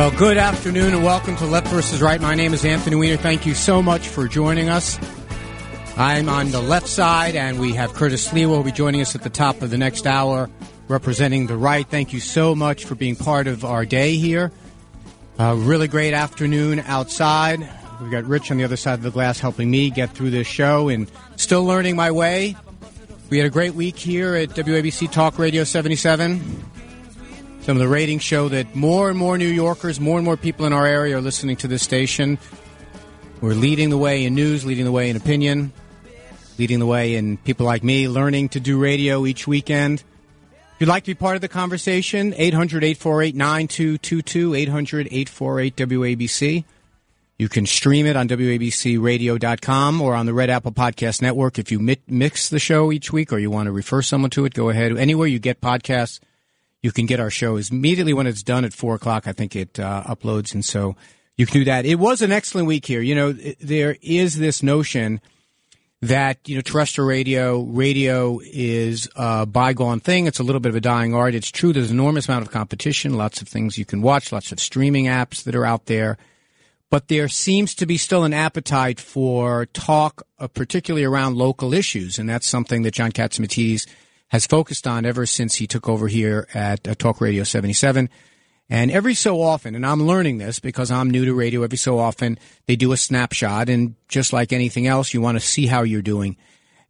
Well, good afternoon and welcome to Left versus Right. My name is Anthony Weiner. Thank you so much for joining us. I'm on the left side, and we have Curtis Sliwa will be joining us at the top of the next hour, representing the right. Thank you so much for being part of our day here. A really great afternoon outside. We've got Rich on the other side of the glass helping me get through this show and still learning my way. We had a great week here at WABC Talk Radio 77. Some of the ratings show that more and more New Yorkers, more and more people in our area are listening to this station. We're leading the way in news, leading the way in opinion, leading the way in people like me learning to do radio each weekend. If you'd like to be part of the conversation, 800 848 9222, 800 848 WABC. You can stream it on WABCRadio.com or on the Red Apple Podcast Network. If you mix the show each week or you want to refer someone to it, go ahead. Anywhere you get podcasts, you can get our shows immediately when it's done at four o'clock. I think it uh, uploads, and so you can do that. It was an excellent week here. You know, there is this notion that you know terrestrial radio, radio is a bygone thing. It's a little bit of a dying art. It's true. There's an enormous amount of competition. Lots of things you can watch. Lots of streaming apps that are out there. But there seems to be still an appetite for talk, uh, particularly around local issues, and that's something that John Catsimatidis has focused on ever since he took over here at uh, Talk Radio 77. And every so often, and I'm learning this because I'm new to radio, every so often they do a snapshot. And just like anything else, you want to see how you're doing.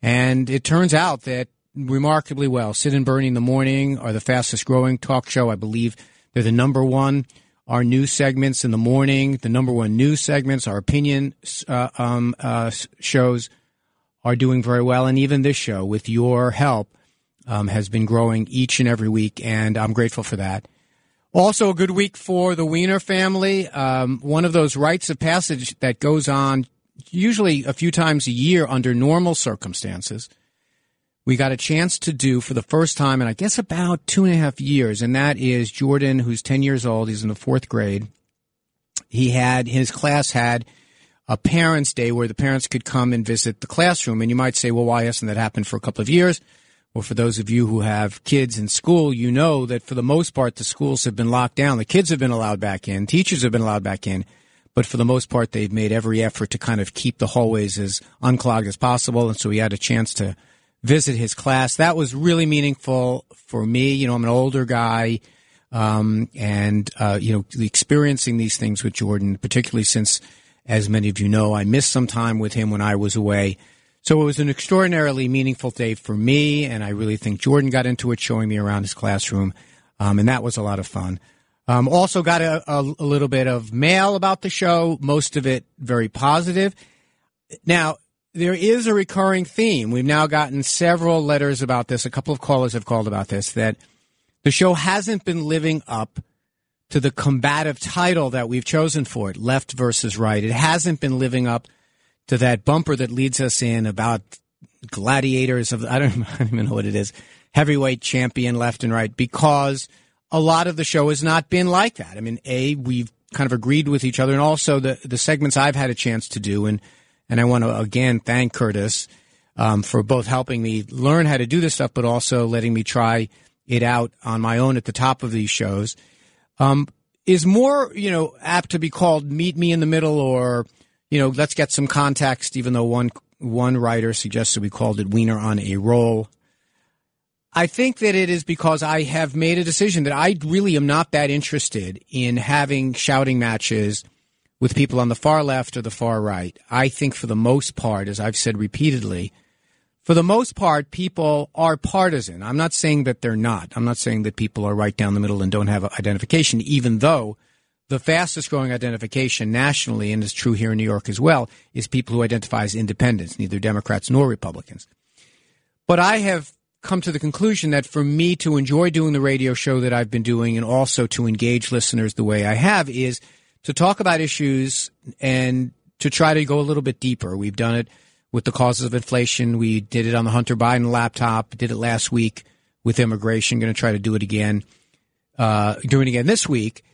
And it turns out that remarkably well. Sid and Bernie in the morning are the fastest growing talk show. I believe they're the number one. Our news segments in the morning, the number one news segments, our opinion uh, um, uh, shows are doing very well. And even this show, with your help, um, has been growing each and every week, and I'm grateful for that. Also, a good week for the Weiner family. Um, one of those rites of passage that goes on usually a few times a year under normal circumstances. We got a chance to do for the first time in, I guess, about two and a half years, and that is Jordan, who's 10 years old. He's in the fourth grade. He had, his class had a parents' day where the parents could come and visit the classroom. And you might say, well, why hasn't that happened for a couple of years? Or for those of you who have kids in school, you know that for the most part, the schools have been locked down. The kids have been allowed back in. Teachers have been allowed back in. But for the most part, they've made every effort to kind of keep the hallways as unclogged as possible. And so he had a chance to visit his class. That was really meaningful for me. You know, I'm an older guy. Um, and, uh, you know, experiencing these things with Jordan, particularly since, as many of you know, I missed some time with him when I was away. So it was an extraordinarily meaningful day for me, and I really think Jordan got into it, showing me around his classroom, um, and that was a lot of fun. Um, also got a, a, a, little bit of mail about the show, most of it very positive. Now, there is a recurring theme. We've now gotten several letters about this. A couple of callers have called about this, that the show hasn't been living up to the combative title that we've chosen for it, left versus right. It hasn't been living up – to that bumper that leads us in about gladiators of I don't, I don't even know what it is heavyweight champion left and right because a lot of the show has not been like that. I mean, a we've kind of agreed with each other, and also the the segments I've had a chance to do, and and I want to again thank Curtis um, for both helping me learn how to do this stuff, but also letting me try it out on my own at the top of these shows. Um, is more you know apt to be called "Meet Me in the Middle" or you know, let's get some context, even though one, one writer suggested we called it Weiner on a roll. I think that it is because I have made a decision that I really am not that interested in having shouting matches with people on the far left or the far right. I think for the most part, as I've said repeatedly, for the most part, people are partisan. I'm not saying that they're not. I'm not saying that people are right down the middle and don't have identification, even though the fastest growing identification nationally, and it's true here in New York as well, is people who identify as independents, neither Democrats nor Republicans. But I have come to the conclusion that for me to enjoy doing the radio show that I've been doing and also to engage listeners the way I have is to talk about issues and to try to go a little bit deeper. We've done it with the causes of inflation. We did it on the Hunter Biden laptop, did it last week with immigration, going to try to do it again, uh, doing it again this week.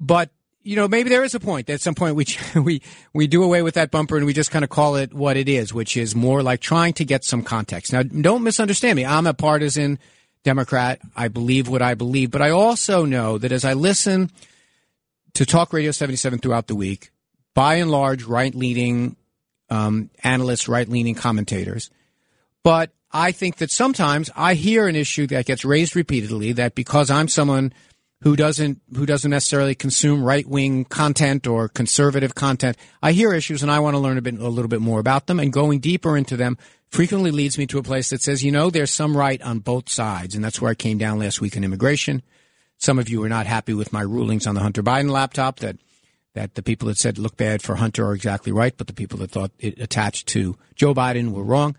But you know, maybe there is a point. At some point, we we we do away with that bumper and we just kind of call it what it is, which is more like trying to get some context. Now, don't misunderstand me. I'm a partisan Democrat. I believe what I believe, but I also know that as I listen to Talk Radio 77 throughout the week, by and large, right leaning um, analysts, right leaning commentators, but I think that sometimes I hear an issue that gets raised repeatedly that because I'm someone who doesn't who doesn't necessarily consume right wing content or conservative content. I hear issues and I want to learn a bit a little bit more about them and going deeper into them frequently leads me to a place that says, you know, there's some right on both sides, and that's where I came down last week in immigration. Some of you are not happy with my rulings on the Hunter Biden laptop that that the people that said look bad for Hunter are exactly right, but the people that thought it attached to Joe Biden were wrong.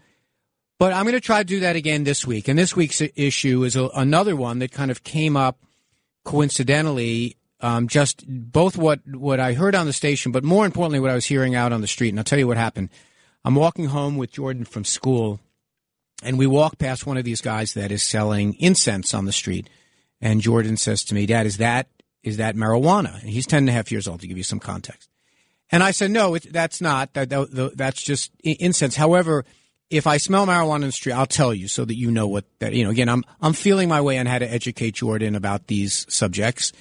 But I'm going to try to do that again this week. And this week's issue is a, another one that kind of came up coincidentally, um, just both what, what I heard on the station, but more importantly, what I was hearing out on the street. And I'll tell you what happened. I'm walking home with Jordan from school, and we walk past one of these guys that is selling incense on the street. And Jordan says to me, Dad, is that is that marijuana? And he's 10 and a half years old, to give you some context. And I said, no, it, that's not. That, that, that's just incense. However, if I smell marijuana in the street, I'll tell you so that you know what that, you know, again, I'm, I'm feeling my way on how to educate Jordan about these subjects.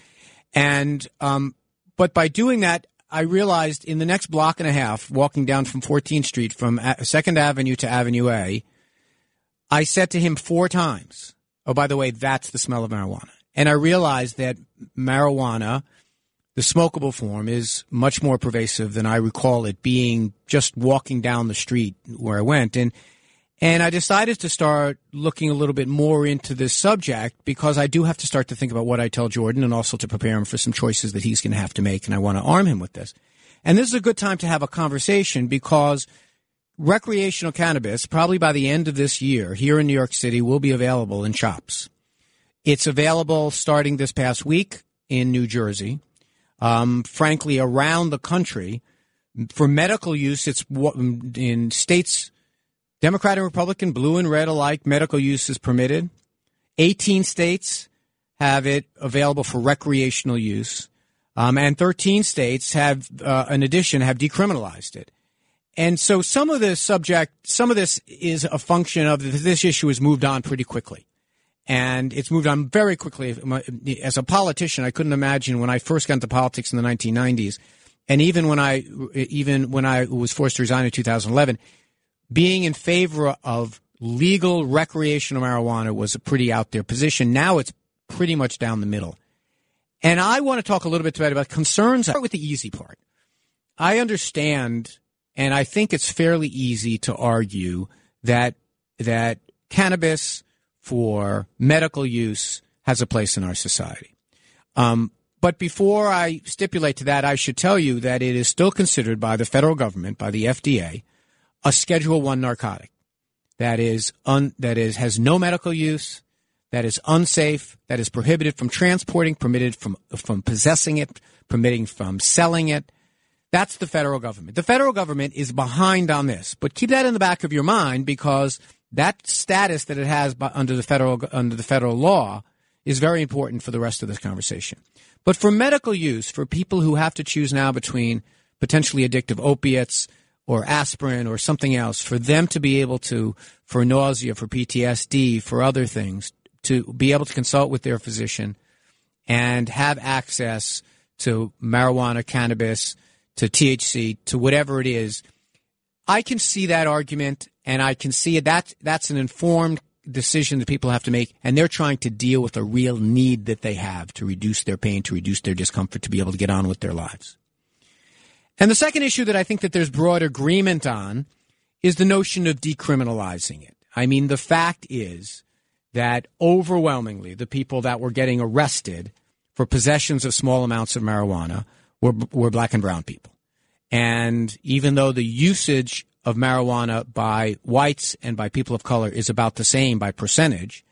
And, um, but by doing that, I realized in the next block and a half, walking down from 14th Street from Second Avenue to Avenue A, I said to him four times, Oh, by the way, that's the smell of marijuana. And I realized that marijuana, the smokable form is much more pervasive than I recall it being just walking down the street where I went. And, and I decided to start looking a little bit more into this subject because I do have to start to think about what I tell Jordan and also to prepare him for some choices that he's going to have to make. And I want to arm him with this. And this is a good time to have a conversation because recreational cannabis, probably by the end of this year here in New York City, will be available in shops. It's available starting this past week in New Jersey um, frankly, around the country. For medical use, it's in states, Democrat and Republican, blue and red alike, medical use is permitted. 18 states have it available for recreational use. Um, and 13 states have, uh, in addition, have decriminalized it. And so some of this subject, some of this is a function of this issue has moved on pretty quickly and it's moved on very quickly. As a politician, I couldn't imagine when I first got into politics in the 1990s, and even when I even when I was forced to resign in 2011, being in favor of legal recreational marijuana was a pretty out there position. Now it's pretty much down the middle. And I want to talk a little bit about, about concerns. Start with the easy part. I understand, and I think it's fairly easy to argue that that cannabis for medical use has a place in our society. Um, but before I stipulate to that, I should tell you that it is still considered by the federal government, by the FDA, a Schedule One narcotic that is un, that is has no medical use, that is unsafe, that is prohibited from transporting, permitted from from possessing it, permitting from selling it. That's the federal government. The federal government is behind on this, but keep that in the back of your mind because that status that it has under the federal under the federal law is very important for the rest of this conversation. But for medical use, for people who have to choose now between potentially addictive opiates or aspirin or something else, for them to be able to, for nausea, for PTSD, for other things, to be able to consult with their physician and have access to marijuana, cannabis, to THC, to whatever it is, I can see that argument and I can see. That, that's an informed decision that people have to make, and they're trying to deal with a real need that they have to reduce their pain, to reduce their discomfort, to be able to get on with their lives. And the second issue that I think that there's broad agreement on is the notion of decriminalizing it. I mean, the fact is that overwhelmingly the people that were getting arrested for possessions of small amounts of marijuana were, were black and brown people. And even though the usage of marijuana by whites and by people of color is about the same by percentage,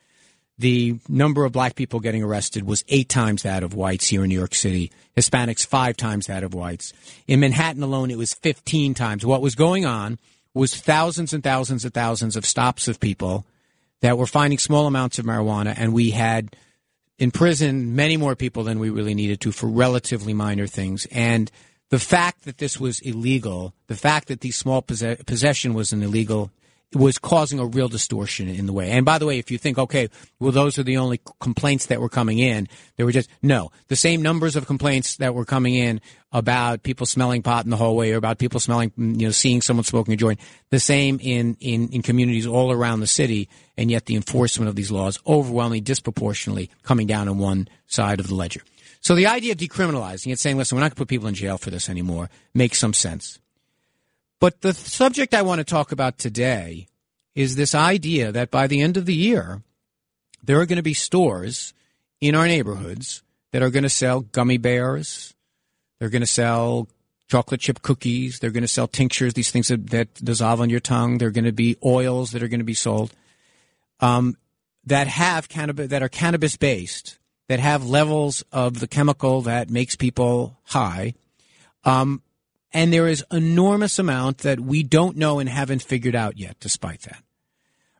the number of black people getting arrested was eight times that of whites here in New York City. Hispanics five times that of whites. In Manhattan alone, it was 15 times. What was going on was thousands and thousands and thousands of stops of people that were finding small amounts of marijuana, and we had in prison many more people than we really needed to for relatively minor things. And the fact that this was illegal, the fact that the small possess- possession was an illegal was causing a real distortion in the way. And by the way, if you think, okay, well, those are the only complaints that were coming in, they were just, no, the same numbers of complaints that were coming in about people smelling pot in the hallway or about people smelling, mm, you know, seeing someone smoking a joint, the same in, in, in communities all around the city. And yet the enforcement of these laws overwhelmingly disproportionately coming down on one side of the ledger. So the idea of decriminalizing it, saying, listen, we're not going to put people in jail for this anymore, makes some sense. But the subject I want to talk about today is this idea that by the end of the year, there are going to be stores in our neighborhoods that are going to sell gummy bears. They're going to sell chocolate chip cookies. They're going to sell tinctures, these things that, that dissolve on your tongue. They're going to be oils that are going to be sold um, that have cannabis that are cannabis based, that have levels of the chemical that makes people high. Um, and there is enormous amount that we don't know and haven't figured out yet, despite that.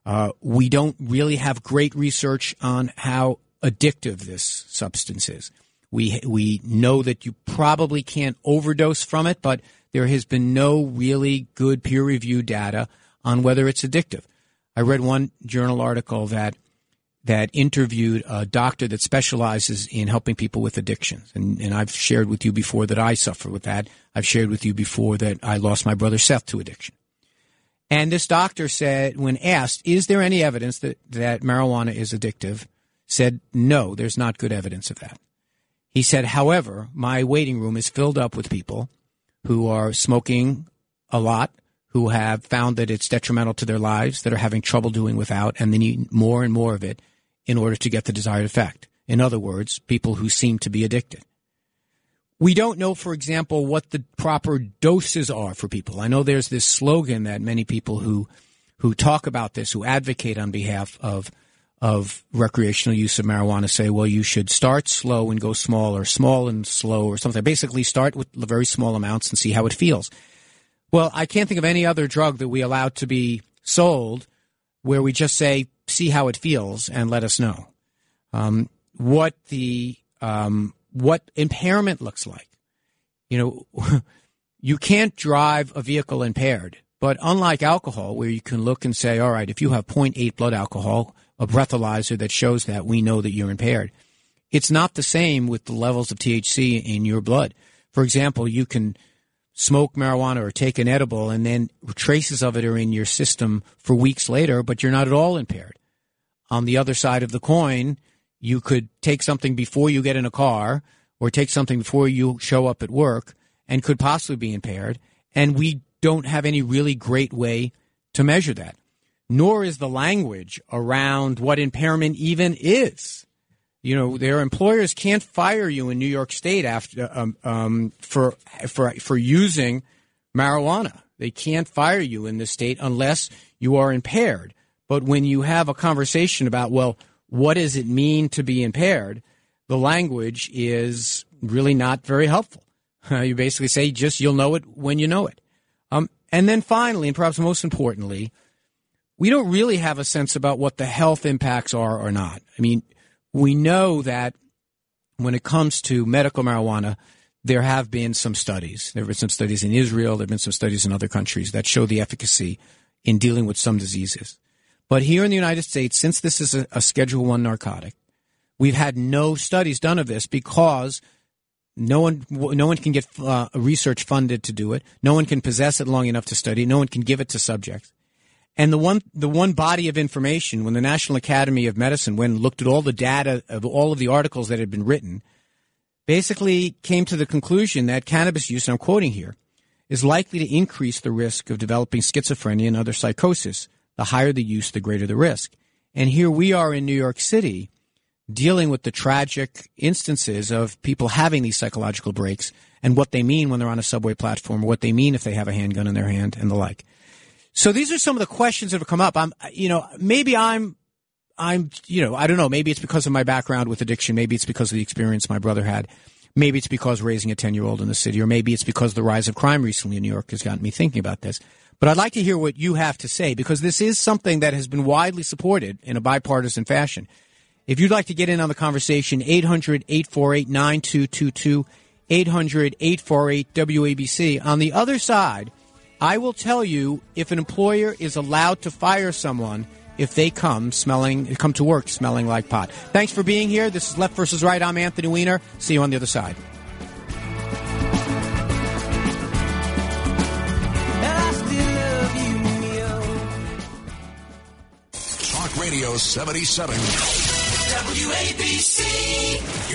Uh, we don't really have great research on how addictive this substance is. We, we know that you probably can't overdose from it, but there has been no really good peer reviewed data on whether it's addictive. I read one journal article that that interviewed a doctor that specializes in helping people with addictions. And, and I've shared with you before that I suffer with that. I've shared with you before that I lost my brother Seth to addiction. And this doctor said, when asked, is there any evidence that, that marijuana is addictive? Said, no, there's not good evidence of that. He said, however, my waiting room is filled up with people who are smoking a lot, who have found that it's detrimental to their lives, that are having trouble doing without, and they need more and more of it in order to get the desired effect. In other words, people who seem to be addicted. We don't know, for example, what the proper doses are for people. I know there's this slogan that many people who who talk about this, who advocate on behalf of of recreational use of marijuana say, well, you should start slow and go small or small and slow or something. Basically start with very small amounts and see how it feels. Well, I can't think of any other drug that we allow to be sold where we just say see how it feels and let us know um, what the um, what impairment looks like. You know, you can't drive a vehicle impaired, but unlike alcohol, where you can look and say, all right, if you have 0.8 blood alcohol, a breathalyzer that shows that, we know that you're impaired. It's not the same with the levels of THC in your blood. For example, you can smoke marijuana or take an edible and then traces of it are in your system for weeks later, but you're not at all impaired on the other side of the coin, you could take something before you get in a car or take something before you show up at work and could possibly be impaired. And we don't have any really great way to measure that. Nor is the language around what impairment even is. You know, their employers can't fire you in New York State after um, um, for for for using marijuana. They can't fire you in the state unless you are impaired. But when you have a conversation about, well, what does it mean to be impaired? The language is really not very helpful. Uh, you basically say, just you'll know it when you know it. Um, and then finally, and perhaps most importantly, we don't really have a sense about what the health impacts are or not. I mean, we know that when it comes to medical marijuana, there have been some studies. There have been some studies in Israel. There have been some studies in other countries that show the efficacy in dealing with some diseases. But here in the United States, since this is a, a Schedule One narcotic, we've had no studies done of this because no one no one can get uh, research funded to do it. No one can possess it long enough to study. No one can give it to subjects. And the one the one body of information when the National Academy of Medicine went and looked at all the data of all of the articles that had been written, basically came to the conclusion that cannabis use, and I'm quoting here, is likely to increase the risk of developing schizophrenia and other psychosis the higher the use, the greater the risk. And here we are in New York City. dealing with the tragic instances of people having these psychological breaks and what they mean when they're on a subway platform, what they mean if they have a handgun in their hand and the like. So these are some of the questions that have come up. I'm, you know, maybe I'm, I'm, you know, I don't know. Maybe it's because of my background with addiction. Maybe it's because of the experience my brother had. Maybe it's because raising a 10 year old in the city, or maybe it's because the rise of crime recently in New York has gotten me thinking about this. But I'd like to hear what you have to say because this is something that has been widely supported in a bipartisan fashion. If you'd like to get in on the conversation, 800 848 9222, 800 848 WABC. On the other side, I will tell you if an employer is allowed to fire someone if they come smelling come to work smelling like pot. Thanks for being here. This is Left versus Right. I'm Anthony Weiner. See you on the other side. Talk Radio 77. WABC.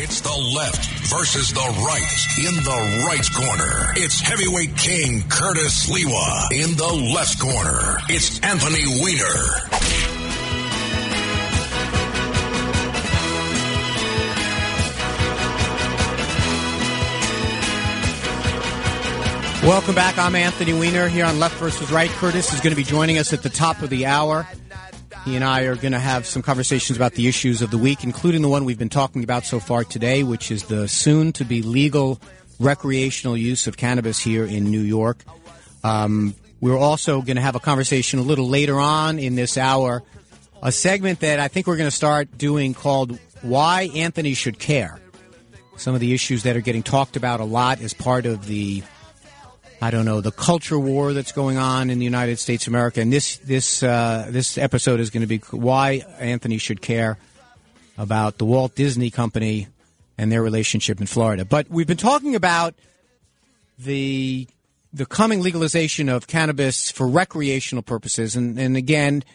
It's the left versus the right in the right corner. It's heavyweight king Curtis Sliwa in the left corner. It's Anthony Weiner. Welcome back. I'm Anthony Weiner here on Left versus Right. Curtis is going to be joining us at the top of the hour. He and I are going to have some conversations about the issues of the week, including the one we've been talking about so far today, which is the soon to be legal recreational use of cannabis here in New York. Um, we're also going to have a conversation a little later on in this hour, a segment that I think we're going to start doing called Why Anthony Should Care. Some of the issues that are getting talked about a lot as part of the I don't know the culture war that's going on in the United States of America. And this this uh, this episode is going to be why Anthony should care about the Walt Disney Company and their relationship in Florida. But we've been talking about the the coming legalization of cannabis for recreational purposes, and and again.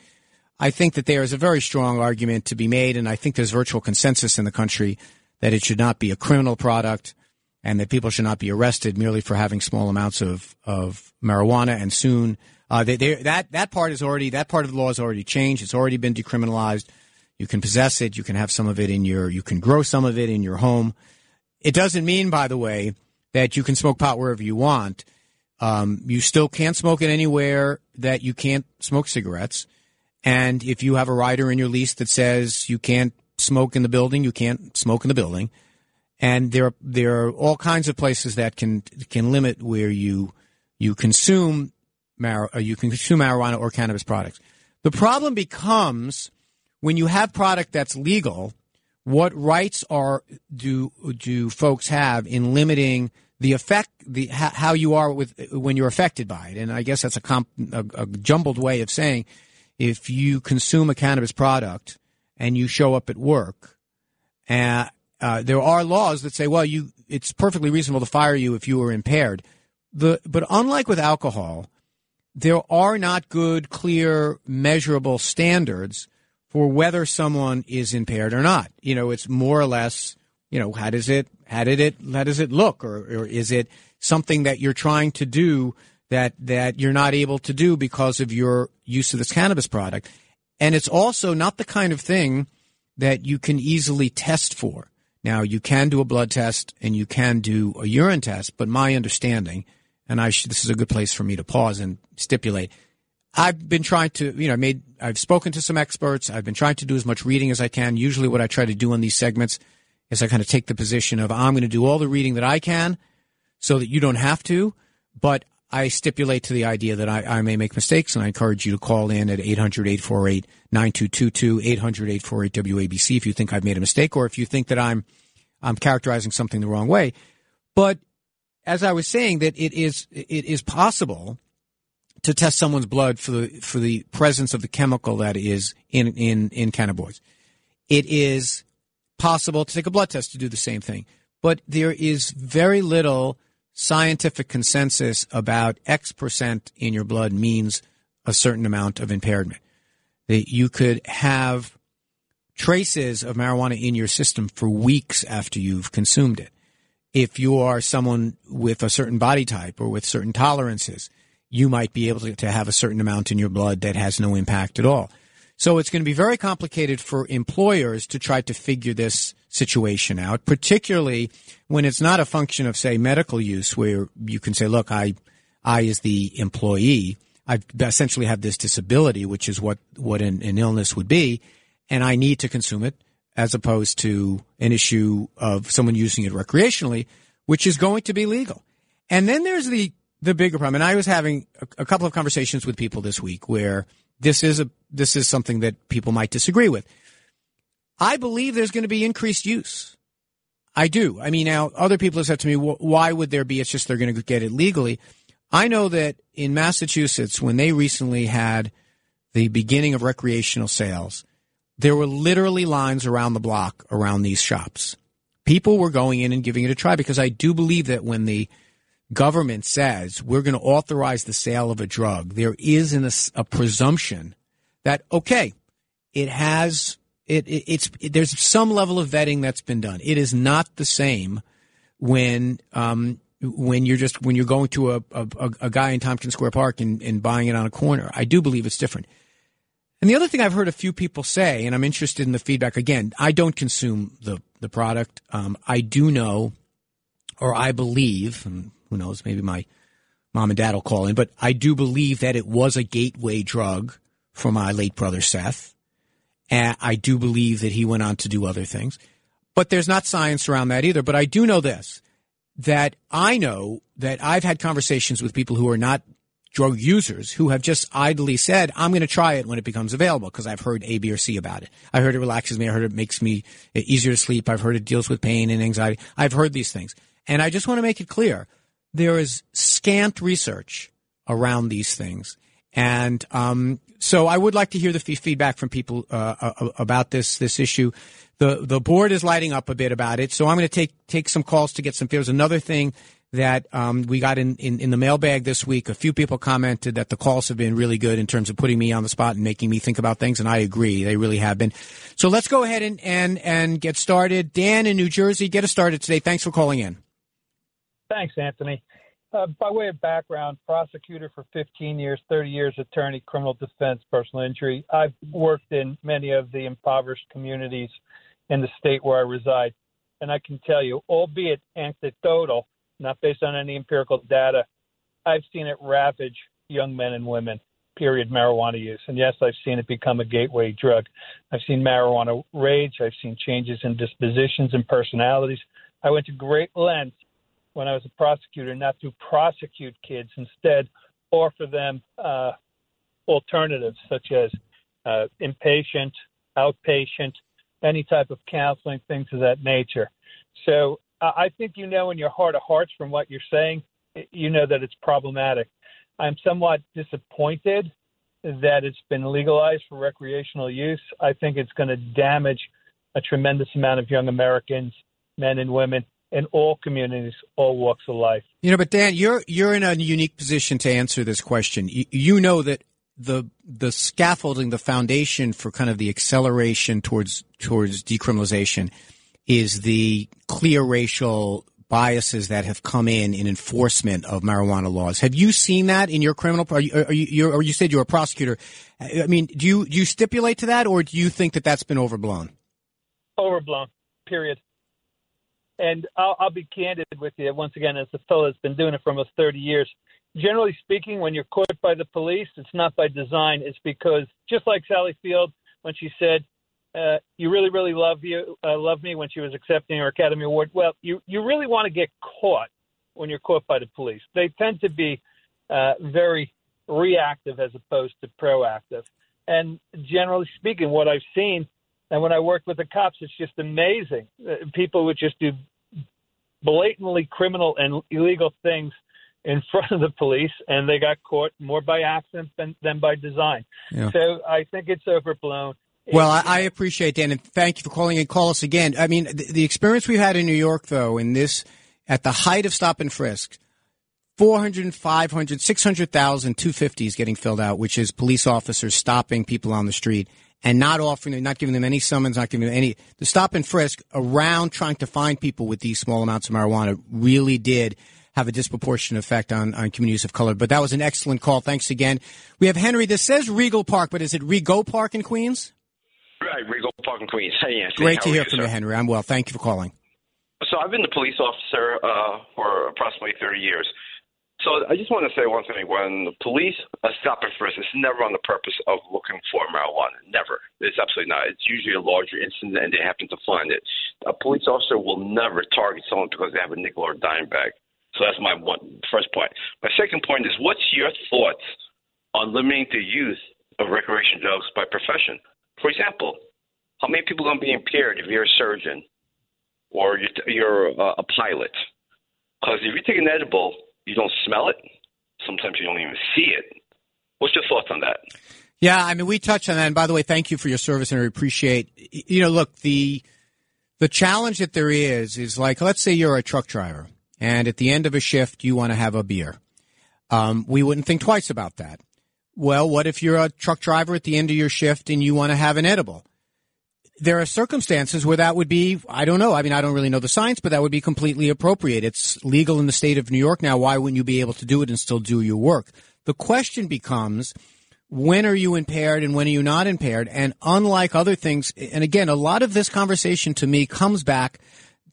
I think that there is a very strong argument to be made, and I think there's virtual consensus in the country that it should not be a criminal product and that people should not be arrested merely for having small amounts of, of marijuana. And soon, uh, they, they, that that part is already that part of the law has already changed. It's already been decriminalized. You can possess it. You can have some of it in your. You can grow some of it in your home. It doesn't mean, by the way, that you can smoke pot wherever you want. Um, you still can't smoke it anywhere that you can't smoke cigarettes. And if you have a rider in your lease that says you can't smoke in the building, you can't smoke in the building and there are, there are all kinds of places that can can limit where you you consume mar- uh, you can consume marijuana or cannabis products. The problem becomes when you have product that's legal. What rights are do do folks have in limiting the effect the how you are with when you're affected by it? And I guess that's a, comp, a, a jumbled way of saying if you consume a cannabis product and you show up at work and uh, there are laws that say, well, you it's perfectly reasonable to fire you if you are impaired. The but unlike with alcohol, there are not good, clear, measurable standards for whether someone is impaired or not. You know, it's more or less, you know, how does it how did it how does it look, or, or is it something that you're trying to do that that you're not able to do because of your use of this cannabis product? And it's also not the kind of thing that you can easily test for. Now, you can do a blood test and you can do a urine test, but my understanding, and I sh- this is a good place for me to pause and stipulate. I've been trying to, you know, made I've spoken to some experts. I've been trying to do as much reading as I can. Usually, what I try to do in these segments is I kind of take the position of I'm going to do all the reading that I can, so that you don't have to. But I stipulate to the idea that I, I may make mistakes, and I encourage you to call in at 800 848 9222, 800 848 WABC if you think I've made a mistake or if you think that I'm, I'm characterizing something the wrong way. But as I was saying, that it is, it is possible to test someone's blood for the, for the presence of the chemical that is in, in, in cannabinoids. It is possible to take a blood test to do the same thing. But there is very little scientific consensus about X percent in your blood means a certain amount of impairment. That you could have traces of marijuana in your system for weeks after you've consumed it. If you are someone with a certain body type or with certain tolerances, you might be able to, have a certain amount in your blood that has no impact at all. So it's going to be very complicated for employers to try to figure this situation out, particularly when it's not a function of, say, medical use, where you can say, look, I, I as the employee, I essentially have this disability, which is what, what an, an illness would be, and I need to consume it, as opposed to an issue of someone using it recreationally, which is going to be legal. And then there's the, the bigger problem. And I was having a, a couple of conversations with people this week where this is a, this is something that people might disagree with. I believe there's going to be increased use. I do. I mean, now other people have said to me, why would there be? It's just they're going to get it legally. I know that in Massachusetts, when they recently had the beginning of recreational sales, there were literally lines around the block around these shops. People were going in and giving it a try because I do believe that when the government says we're going to authorize the sale of a drug, there is an, a presumption that, okay, it has it, it, it's it, there's some level of vetting that's been done. It is not the same when um, when you're just when you're going to a, a, a guy in Tompkins Square Park and, and buying it on a corner. I do believe it's different. And the other thing I've heard a few people say, and I'm interested in the feedback again, I don't consume the, the product. Um, I do know, or I believe, and who knows, maybe my mom and dad will call in, but I do believe that it was a gateway drug for my late brother Seth. And I do believe that he went on to do other things. But there's not science around that either. But I do know this that I know that I've had conversations with people who are not drug users who have just idly said, I'm going to try it when it becomes available because I've heard A, B, or C about it. I heard it relaxes me. I heard it makes me easier to sleep. I've heard it deals with pain and anxiety. I've heard these things. And I just want to make it clear there is scant research around these things. And um, so I would like to hear the feedback from people uh, uh, about this this issue. The the board is lighting up a bit about it, so I'm going to take take some calls to get some fears. Another thing that um, we got in, in, in the mailbag this week, a few people commented that the calls have been really good in terms of putting me on the spot and making me think about things, and I agree, they really have been. So let's go ahead and and, and get started. Dan in New Jersey, get us started today. Thanks for calling in. Thanks, Anthony. Uh, by way of background, prosecutor for 15 years, 30 years attorney, criminal defense, personal injury. I've worked in many of the impoverished communities in the state where I reside. And I can tell you, albeit anecdotal, not based on any empirical data, I've seen it ravage young men and women, period, marijuana use. And yes, I've seen it become a gateway drug. I've seen marijuana rage. I've seen changes in dispositions and personalities. I went to great lengths when I was a prosecutor not to prosecute kids, instead offer them uh, alternatives such as uh, inpatient, outpatient, any type of counseling, things of that nature. So uh, I think you know in your heart of hearts from what you're saying, you know that it's problematic. I'm somewhat disappointed that it's been legalized for recreational use. I think it's going to damage a tremendous amount of young Americans, men and women, in all communities, all walks of life. You know, but Dan, you're you're in a unique position to answer this question. You, you know that the the scaffolding, the foundation for kind of the acceleration towards towards decriminalization is the clear racial biases that have come in in enforcement of marijuana laws. Have you seen that in your criminal? Are you, are you, or you said you're a prosecutor. I mean, do you do you stipulate to that, or do you think that that's been overblown? Overblown. Period. And I'll, I'll be candid with you once again, as the fellow has been doing it for almost 30 years. Generally speaking, when you're caught by the police, it's not by design. It's because just like Sally Field when she said, uh, "You really, really love you, uh, love me," when she was accepting her Academy Award. Well, you you really want to get caught when you're caught by the police. They tend to be uh, very reactive as opposed to proactive. And generally speaking, what I've seen and when I worked with the cops, it's just amazing. Uh, people would just do blatantly criminal and illegal things in front of the police, and they got caught more by accident than, than by design. Yeah. So I think it's overblown. Well, I, I appreciate Dan, and thank you for calling and call us again. I mean, the, the experience we had in New York, though, in this at the height of stop and frisk, 400, 500, 600,000 250s getting filled out, which is police officers stopping people on the street and not offering them, not giving them any summons, not giving them any, the stop and frisk around trying to find people with these small amounts of marijuana really did have a disproportionate effect on, on communities of color. But that was an excellent call. Thanks again. We have Henry. This says Regal Park, but is it Rego Park in Queens? Right, Regal Park in Queens. Hey, Anthony. Great to hear you, from sir? you, Henry. I'm well. Thank you for calling. So I've been a police officer uh, for approximately 30 years. So I just want to say one thing. When the police stopping for us, it's never on the purpose of looking for marijuana. Never. It's absolutely not. It's usually a larger incident and they happen to find it. A police officer will never target someone because they have a nickel or a dime bag. So that's my one first point. My second point is what's your thoughts on limiting the use of recreational drugs by profession? For example, how many people are going to be impaired if you're a surgeon or you're, a pilot? Because if you take an edible, you don't smell it. Sometimes you don't even see it. What's your thoughts on that? Yeah, I mean, we touched on that. And by the way, thank you for your service, and I appreciate. You know, look the the challenge that there is is like, let's say you're a truck driver, and at the end of a shift, you want to have a beer. Um, we wouldn't think twice about that. Well, what if you're a truck driver at the end of your shift and you want to have an edible? There are circumstances where that would be, I don't know. I mean, I don't really know the science, but that would be completely appropriate. It's legal in the state of New York now. Why wouldn't you be able to do it and still do your work? The question becomes, when are you impaired and when are you not impaired? And unlike other things, and again, a lot of this conversation to me comes back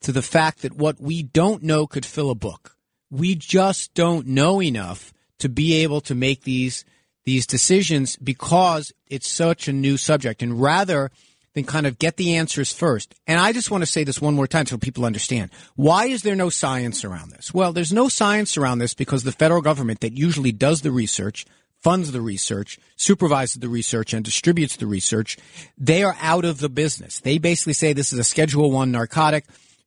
to the fact that what we don't know could fill a book. We just don't know enough to be able to make these these decisions because it's such a new subject. And rather than kind of get the answers first, and I just want to say this one more time so people understand. Why is there no science around this? Well, there's no science around this because the federal government that usually does the research funds the research, supervises the research, and distributes the research, they are out of the business. They basically say this is a Schedule One narcotic.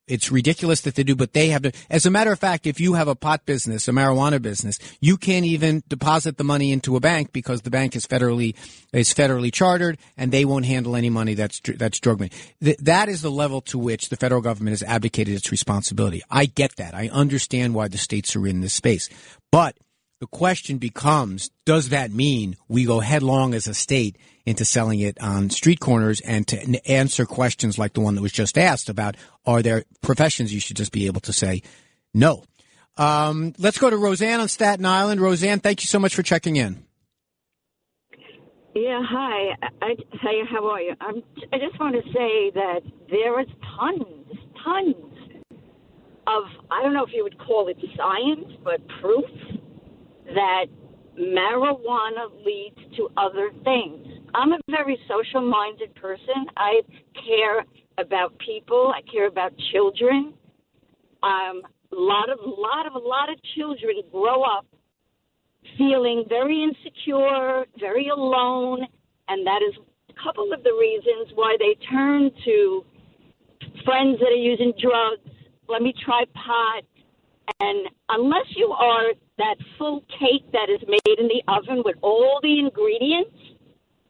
It's ridiculous that they do, but they have to. As a matter of fact, if you have a pot business, a marijuana business, you can't even deposit the money into a bank because the bank is federally is federally chartered, and they won't handle any money that's that's drug money. Th- that is the level to which the federal government has abdicated its responsibility. I get that. I understand why the states are in this space, but the question becomes, does that mean we go headlong as a state into selling it on street corners and to answer questions like the one that was just asked about are there professions you should just be able to say no? Um, let's go to Roseanne on Staten Island. Roseanne, thank you so much for checking in. Yeah, hi. I, hey, how are you? I'm, I just want to say that there is tons, tons of, I don't know if you would call it science, but proof that marijuana leads to other things. I'm a very social minded person. I care about people, I care about children. Um, a lot of, lot of, a lot of children grow up feeling very insecure, very alone, and that is a couple of the reasons why they turn to friends that are using drugs. Let me try pot. And unless you are that full cake that is made in the oven with all the ingredients,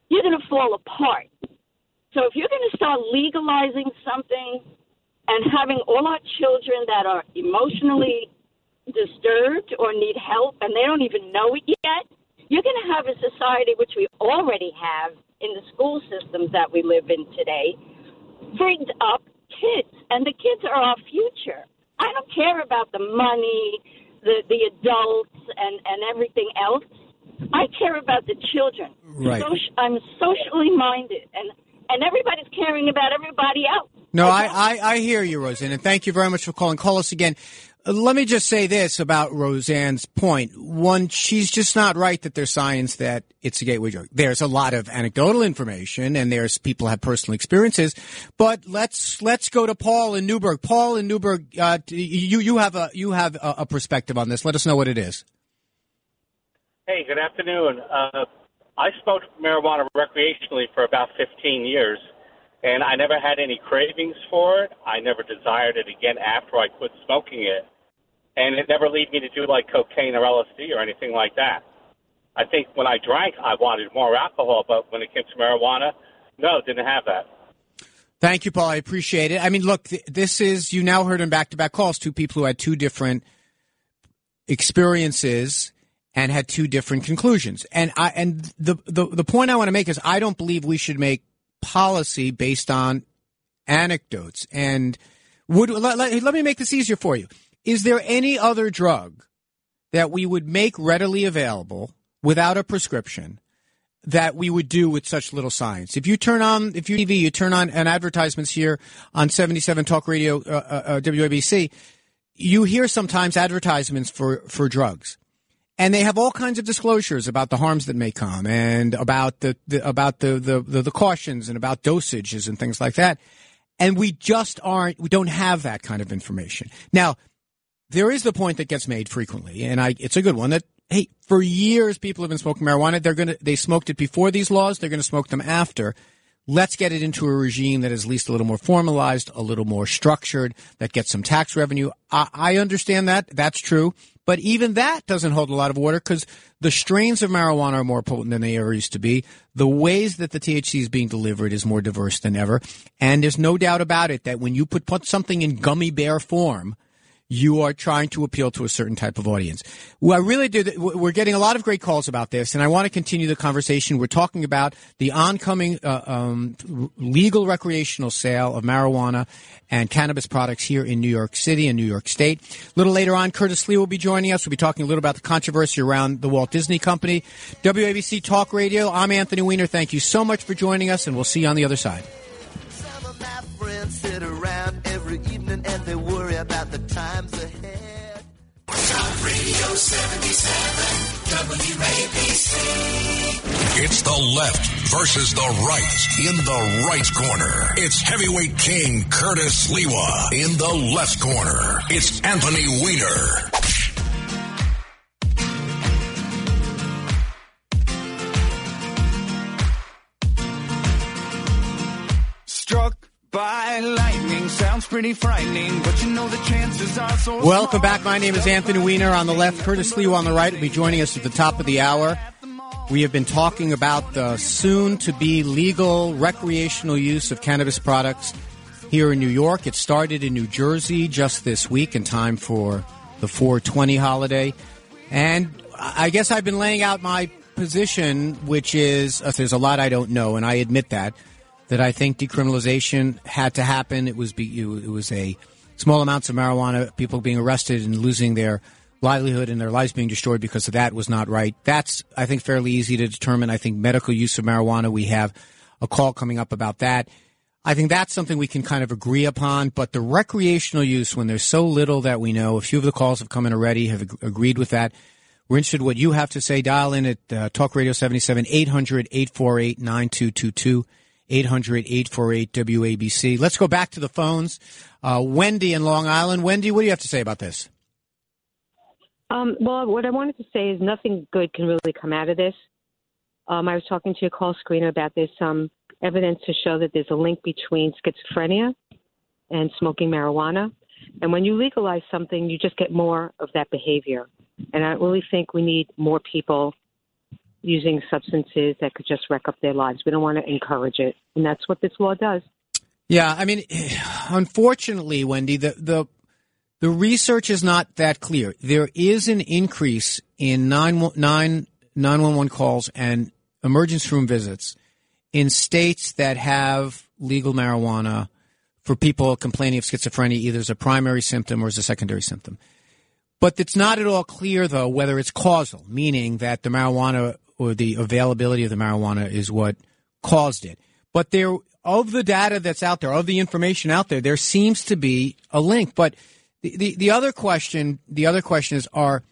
you're going to fall apart. So if you're going to start legalizing something and having all our children that are emotionally disturbed or need help and they don't even know it yet, you're going to have a society which we already have in the school systems that we live in today, rigged up kids, and the kids are our future. I don't care about the money, the the adults, and and everything else. I care about the children. Right. I'm socially minded, and and everybody's caring about everybody else. No, I, I, I hear you, Roseanne, and thank you very much for calling. Call us again. Uh, Let me just say this about Roseanne's point. One, she's just not right that there's science that it's a gateway drug. There's a lot of anecdotal information, and there's people have personal experiences. But let's let's go to Paul in Newburgh. Paul in Newburgh, uh, you you have a you have a, a perspective on this. Let us know what it is. Hey, good afternoon. Uh, I smoked marijuana recreationally for about 15 years, and I never had any cravings for it. I never desired it again after I quit smoking it, and it never led me to do like cocaine or LSD or anything like that. I think when I drank, I wanted more alcohol, but when it came to marijuana, no, didn't have that. Thank you, Paul. I appreciate it. I mean, look, th- this is you now heard in back-to-back calls two people who had two different experiences and had two different conclusions. And I and the the, the point I want to make is I don't believe we should make policy based on anecdotes. And would let, let, let me make this easier for you. Is there any other drug that we would make readily available without a prescription that we would do with such little science? If you turn on, if you TV, you turn on an advertisements here on 77 Talk Radio, uh, uh, uh WABC, you hear sometimes advertisements for, for drugs. And they have all kinds of disclosures about the harms that may come and about the, the about the, the, the, the cautions and about dosages and things like that. And we just aren't, we don't have that kind of information. Now, there is the point that gets made frequently, and I, it's a good one that, hey, for years people have been smoking marijuana. They're going to, they smoked it before these laws. They're going to smoke them after. Let's get it into a regime that is at least a little more formalized, a little more structured, that gets some tax revenue. I, I understand that. That's true. But even that doesn't hold a lot of water because the strains of marijuana are more potent than they ever used to be. The ways that the THC is being delivered is more diverse than ever. And there's no doubt about it that when you put, put something in gummy bear form, you are trying to appeal to a certain type of audience. Well, I really do. We're getting a lot of great calls about this, and I want to continue the conversation. We're talking about the oncoming uh, um, legal recreational sale of marijuana and cannabis products here in New York City and New York State. A little later on, Curtis Sliwa will be joining us. We'll be talking a little about the controversy around the Walt Disney Company. WABC Talk Radio. I'm Anthony Weiner. Thank you so much for joining us, and we'll see you on the other side sit around every evening and they worry about the times ahead. Talk Radio 77, WABC. It's the left versus the right in the right corner. It's heavyweight king Curtis Sliwa in the left corner. It's Anthony Weiner. By lightning sounds pretty frightening, but you know the chances are so Welcome back. My name is Anthony Weiner on the left. Curtis Sliwa on the right will be joining us at the top of the hour. We have been talking about the soon to be legal recreational use of cannabis products here in New York. It started in New Jersey just this week in time for the 420 holiday. And I guess I've been laying out my position, which is uh, there's a lot I don't know, and I admit that that I think decriminalization had to happen. It was be, it was a small amounts of marijuana, people being arrested and losing their livelihood and their lives being destroyed because of that was not right. That's I think fairly easy to determine. I think medical use of marijuana, we have a call coming up about that. I think that's something we can kind of agree upon. But the recreational use, when there's so little that we know, a few of the calls have come in already, have ag- agreed with that. We're interested in what you have to say. Dial in at uh, Talk Radio 77 800 848 9222. 800 848 WABC. Let's go back to the phones. Uh, Wendy in Long Island. Wendy, what do you have to say about this? Um, well, what I wanted to say is nothing good can really come out of this. Um, I was talking to a call screener about this um, evidence to show that there's a link between schizophrenia and smoking marijuana. And when you legalize something, you just get more of that behavior. And I really think we need more people using substances that could just wreck up their lives. We don't want to encourage it, and that's what this law does. Yeah, I mean, unfortunately, Wendy, the the the research is not that clear. There is an increase in 911 calls and emergency room visits in states that have legal marijuana for people complaining of schizophrenia, either as a primary symptom or as a secondary symptom. But it's not at all clear, though, whether it's causal, meaning that the marijuana or the availability of the marijuana is what caused it. But there, of the data that's out there, of the information out there, there seems to be a link. But the, the, the other question, the other question is, are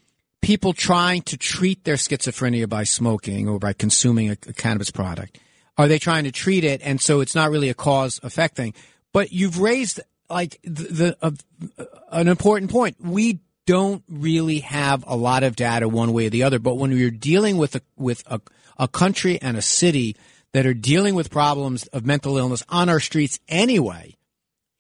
people trying to treat their schizophrenia by smoking or by consuming a, a cannabis product? Are they trying to treat it? And so it's not really a cause effect thing. But you've raised like the, the uh, an important point. We don't really have a lot of data one way or the other. But when you're dealing with a, with a, a country and a city that are dealing with problems of mental illness on our streets anyway,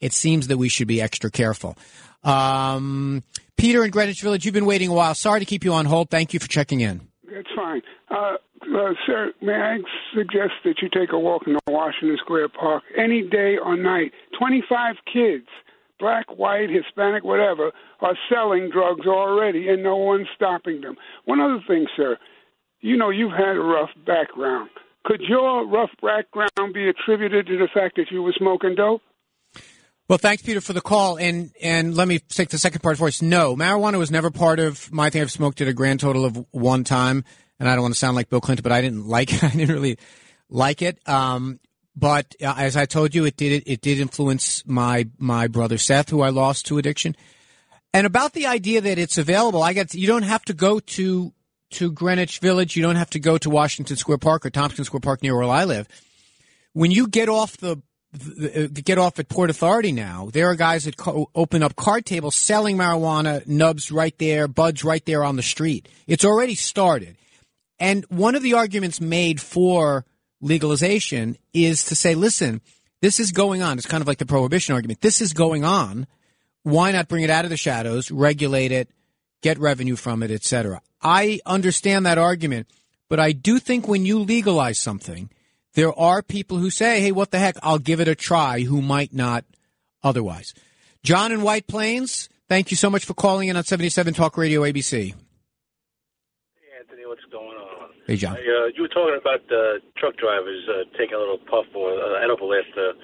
it seems that we should be extra careful. Um, Peter in Greenwich Village, you've been waiting a while. Sorry to keep you on hold. Thank you for checking in. That's fine. Uh, uh, sir, may I suggest that you take a walk in the Washington Square Park any day or night? 25 kids black, white, Hispanic, whatever, are selling drugs already, and no one's stopping them. One other thing, sir, you know you've had a rough background. Could your rough background be attributed to the fact that you were smoking dope? Well, thanks, Peter, for the call. And and let me take the second part first. No, marijuana was never part of my thing. I've smoked it a grand total of one time, and I don't want to sound like Bill Clinton, but I didn't like it. I didn't really like it. Um, but uh, as I told you, it did it did influence my my brother Seth, who I lost to addiction. And about the idea that it's available, I get you don't have to go to to Greenwich Village, you don't have to go to Washington Square Park or Tompkins Square Park near where I live. When you get off the uh, get off at Port Authority now. There are guys that co- open up card tables selling marijuana nubs right there, buds right there on the street. It's already started. And one of the arguments made for legalization is to say, listen, this is going on. It's kind of like the prohibition argument. This is going on. Why not bring it out of the shadows, regulate it, get revenue from it, etc. I understand that argument, but I do think when you legalize something, there are people who say, hey, what the heck, I'll give it a try, who might not otherwise. John in White Plains, thank you so much for calling in on 77 Talk Radio ABC. Hey, Anthony, what's going on? Hey, John. I, uh, you were talking about uh, truck drivers uh, taking a little puff or uh, edible after,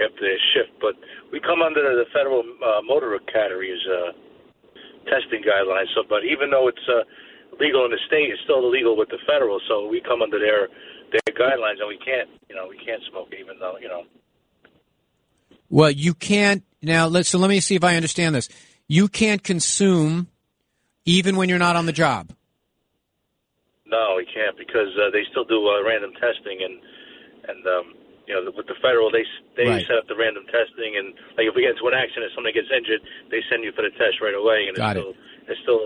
after their shift, but we come under the federal uh, motor carriers uh, testing guidelines. So, but even though it's uh, legal in the state, it's still illegal with the federal. So we come under their their guidelines, and we can't, you know, we can't smoke even though, you know. Well, you can't now. Let so let me see if I understand this. You can't consume even when you're not on the job. No, he can't because uh, they still do uh, random testing, and and um, you know with the federal they they Right. set up the random testing, and like if we get into an accident, somebody gets injured, they send you for the test right away, and Got it's it. still it's still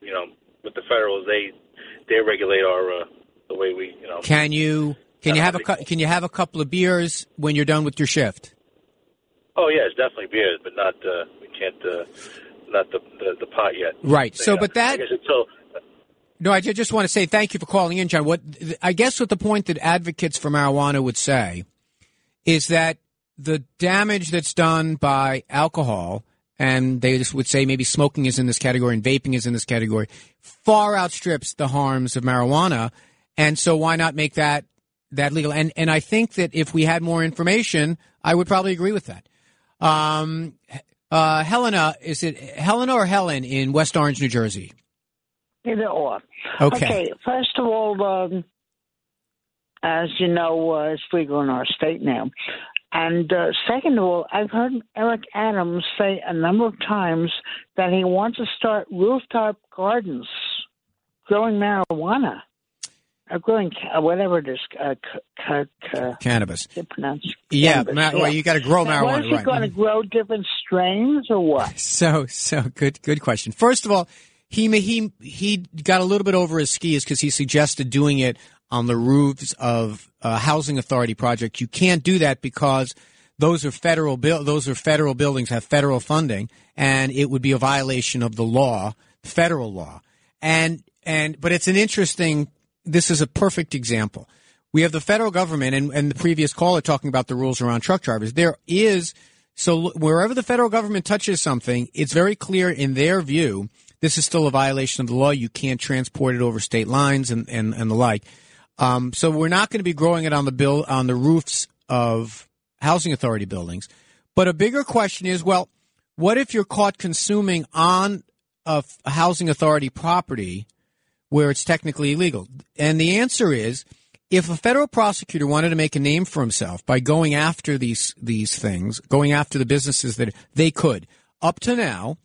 you know with the federals they they regulate our uh, the way we you know. Can you can you have a cou- can you have a couple of beers when you're done with your shift? Oh yeah, it's definitely beers, but not uh, we can't uh, not the, the the pot yet. Right. So, Yeah. but that- I guess until No, I just want to say thank you for calling in, John. What I guess what the point that advocates for marijuana would say is that the damage that's done by alcohol, and they just would say maybe smoking is in this category and vaping is in this category, far outstrips the harms of marijuana, and so why not make that that legal? And and I think that if we had more information, I would probably agree with that. Um, uh, Helena, is it Helena or Helen in West Orange, New Jersey? Either or. Okay. First of all, um, as you know, uh, it's legal in our state now. And uh, second of all, I've heard Eric Adams say a number of times that he wants to start rooftop gardens growing marijuana. Or growing ca- whatever it is, uh, Cannabis. pronounce Yeah, cannabis, ma- well, you gotta grow Now, What marijuana, is he right. going to grow different strains or what? So, so good, good question. First of all, he he he got a little bit over his skis because he suggested doing it on the roofs of a housing authority project. You can't do that because those are federal bill. Those are federal buildings have federal funding, and it would be a violation of the law, federal law. And and but it's an interesting. This is a perfect example. We have the federal government, and, and the previous caller talking about the rules around truck drivers. There is so wherever the federal government touches something, it's very clear in their view this is still a violation of the law. You can't transport it over state lines and, and, and the like. Um, so we're not going to be growing it on the bill on the roofs of housing authority buildings. But a bigger question is, well, what if you're caught consuming on a, a housing authority property where it's technically illegal? And the answer is, if a federal prosecutor wanted to make a name for himself by going after these these things, going after the businesses that they could, up to now,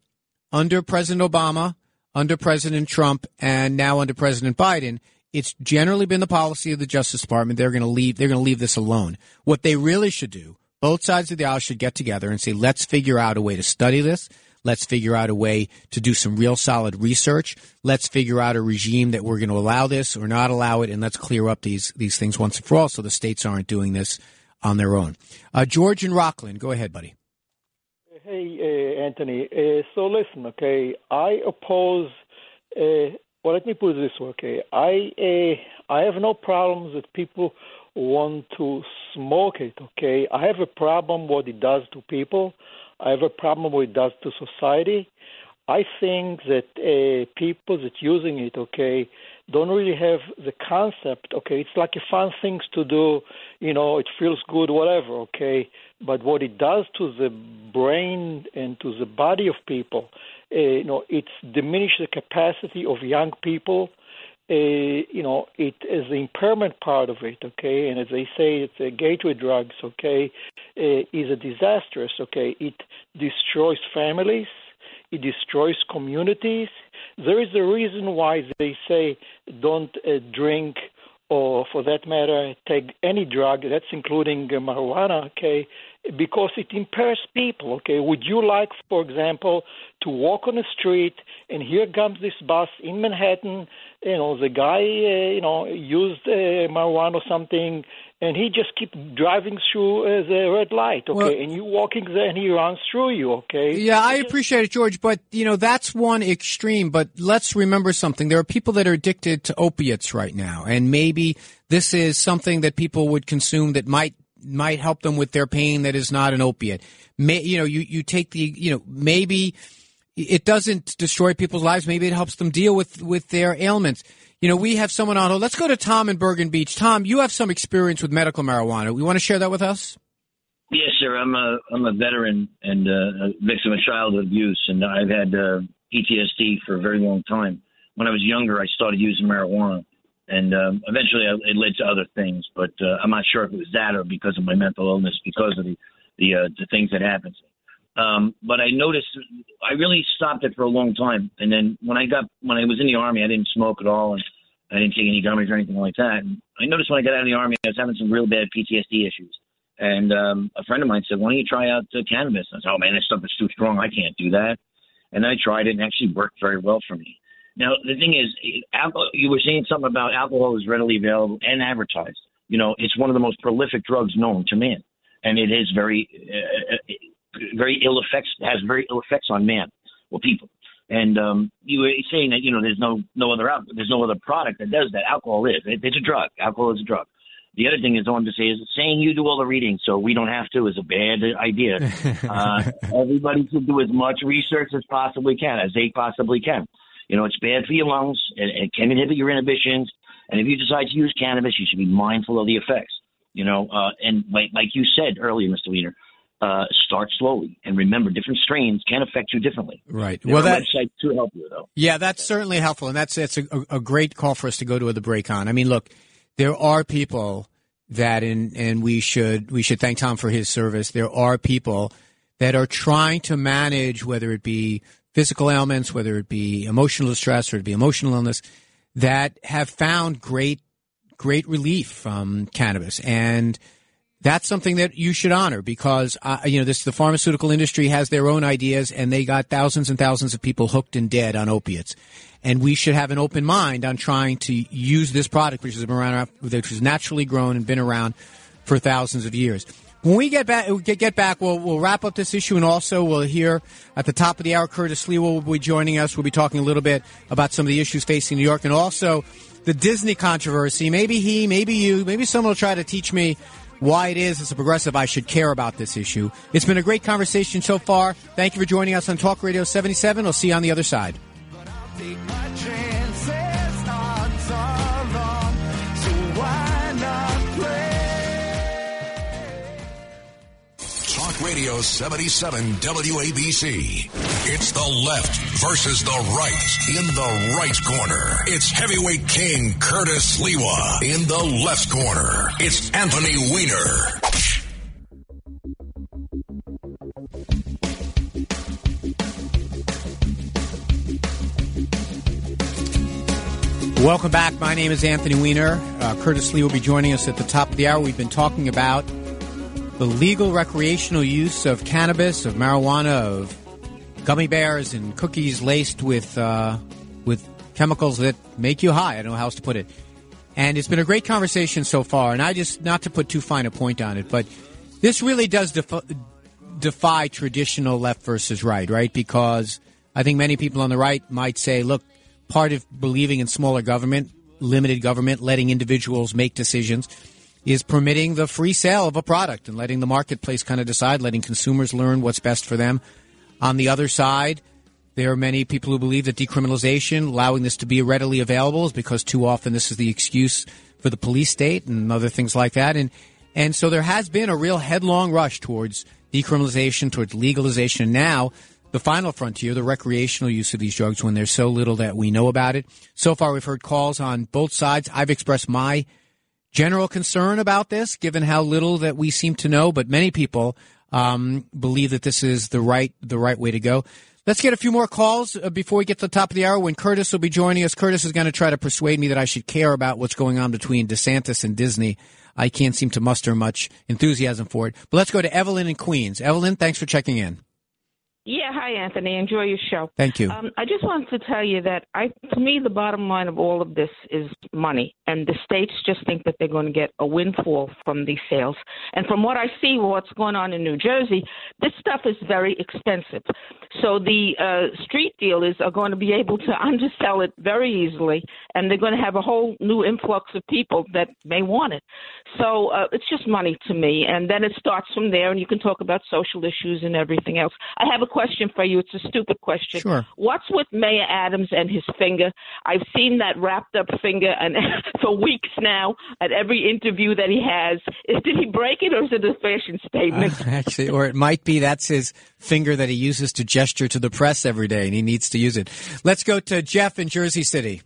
under President Obama, under President Trump, and now under President Biden, it's generally been the policy of the Justice Department they're going to leave they're going to leave this alone. What they really should do, both sides of the aisle should get together and say, let's figure out a way to study this. Let's figure out a way to do some real solid research. Let's figure out a regime that we're going to allow this or not allow it, and let's clear up these these things once and for all, so the states aren't doing this on their own. Uh, George and Rockland, go ahead, buddy. Hey, uh, Anthony. Uh, so listen, okay. I oppose. Uh, well, let me put it this way, okay. I uh, I have no problems with people want to smoke it, okay. I have a problem what it does to people. I have a problem what it does to society. I think that uh, people that using it, okay, don't really have the concept. Okay, it's like a fun things to do. You know, it feels good, whatever. Okay, but what it does to the brain and to the body of people, uh, you know, it's diminished the capacity of young people. Uh, you know, it is the impairment part of it, okay, and as they say, it's a gateway drugs, okay, uh, is a disastrous, okay. It destroys families, it destroys communities. There is a reason why they say don't uh, drink or, for that matter, take any drug. That's including marijuana. Okay, because it impairs people. Okay, would you like, for example, to walk on the street and here comes this bus in Manhattan? You know, the guy, uh, you know, used uh, marijuana or something, and he just keep driving through uh, the red light. Okay, Well- and you walking there, and he runs through you. Okay. Yeah, I appreciate it, George, but you know that's one extreme. But let's remember something: there are people that are addicted to opiates right now, and maybe this is something that people would consume that might might help them with their pain. That is not an opiate. May, you know, you you take the you know maybe it doesn't destroy people's lives. Maybe it helps them deal with with their ailments. You know, we have someone on hold. Let's go to Tom in Bergen Beach. Tom, you have some experience with medical marijuana. We want to share that with us. Yes, sir. I'm a I'm a veteran and uh, a victim of childhood abuse, and I've had uh, PTSD for a very long time. When I was younger, I started using marijuana, and um, eventually it led to other things. But uh, I'm not sure if it was that or because of my mental illness, because of the the, uh, the things that happened. Um, but I noticed I really stopped it for a long time, and then when I got when I was in the army, I didn't smoke at all, and I didn't take any gummies or anything like that. And I noticed when I got out of the army, I was having some real bad PTSD issues. And um, a friend of mine said, "Why don't you try out uh, cannabis?" I said, "Oh man, this stuff is too strong. I can't do that." And I tried it, and it actually worked very well for me. Now the thing is, alcohol, you were saying something about alcohol is readily available and advertised. You know, it's one of the most prolific drugs known to man, and it is very, uh, uh, very ill effects has very ill effects on man or people. And um, you were saying that you know there's no no other al- there's no other product that does that. Alcohol is it, it's a drug. Alcohol is a drug. The other thing is I wanted to say is saying you do all the reading so we don't have to is a bad idea. uh, everybody should do as much research as possibly can, as they possibly can. You know, it's bad for your lungs. It, it can inhibit your inhibitions. And if you decide to use cannabis, you should be mindful of the effects. You know, uh, and like like you said earlier, Mr. Weiner, uh, start slowly and remember different strains can affect you differently. Right. There well, that websites to help you though. Yeah, that's certainly helpful, and that's that's a, a great call for us to go to the break on. I mean, look, there are people that, and and we should we should thank Tom for his service. There are people that are trying to manage whether it be physical ailments, whether it be emotional distress, or it be emotional illness, that have found great great relief from cannabis. And that's something that you should honor because uh, you know this the pharmaceutical industry has their own ideas and they got thousands and thousands of people hooked and dead on opiates. And we should have an open mind on trying to use this product which has been around which is naturally grown and been around for thousands of years when we get back, get, get back, we'll, we'll wrap up this issue, and also we'll hear at the top of the hour, Curtis Sliwa will be joining us. We'll be talking a little bit about some of the issues facing New York, and also the Disney controversy. Maybe he, maybe you, maybe someone will try to teach me why it is as a progressive I should care about this issue. It's been a great conversation so far. Thank you for joining us on Talk Radio 77. I'll see you on the other side. Radio 77 WABC. It's the left versus the right. In the right corner, it's heavyweight king Curtis Sliwa. In the left corner, it's Anthony Weiner. Welcome back. My name is Anthony Weiner. Uh, Curtis Sliwa will be joining us at the top of the hour. We've been talking about the legal recreational use of cannabis, of marijuana, of gummy bears and cookies laced with uh, with chemicals that make you high. I don't know how else to put it. And it's been a great conversation so far. And I just not to put too fine a point on it, but this really does defy, defy traditional left versus right, right? Because I think many people on the right might say, look, part of believing in smaller government, limited government, letting individuals make decisions is permitting the free sale of a product and letting the marketplace kind of decide, letting consumers learn what's best for them. On the other side, There are many people who believe that decriminalization, allowing this to be readily available, is because too often this is the excuse for the police state and other things like that. And and so there has been a real headlong rush towards decriminalization, towards legalization. Now the final frontier, the recreational use of these drugs when there's so little that we know about it. So far, we've heard calls on both sides. I've expressed my general concern about this, given how little that we seem to know, but many people um, believe that this is the right the right way to go. Let's get a few more calls uh, before we get to the top of the hour when Curtis will be joining us. Curtis is going to try to persuade me that I should care about what's going on between DeSantis and Disney. I can't seem to muster much enthusiasm for it. But let's go to Evelyn in Queens. Evelyn, thanks for checking in. Yeah, hi Anthony. Enjoy your show. Thank you. Um, I just wanted to tell you that I, to me, the bottom line of all of this is money, and the states just think that they're going to get a windfall from these sales. And from what I see, what's going on in New Jersey, this stuff is very expensive. So the uh, street dealers are going to be able to undersell it very easily, and they're going to have a whole new influx of people that may want it. So uh, it's just money to me, and then it starts from there, and you can talk about social issues and everything else. I have a question for you. It's a stupid question. Sure. What's with Mayor Adams and his finger? I've seen that wrapped up finger and for weeks now at every interview that he has. Did he break it or is it a fashion statement? Uh, actually, or it might be that's his finger that he uses to gesture to the press every day, and he needs to use it. Let's go to Jeff in Jersey City.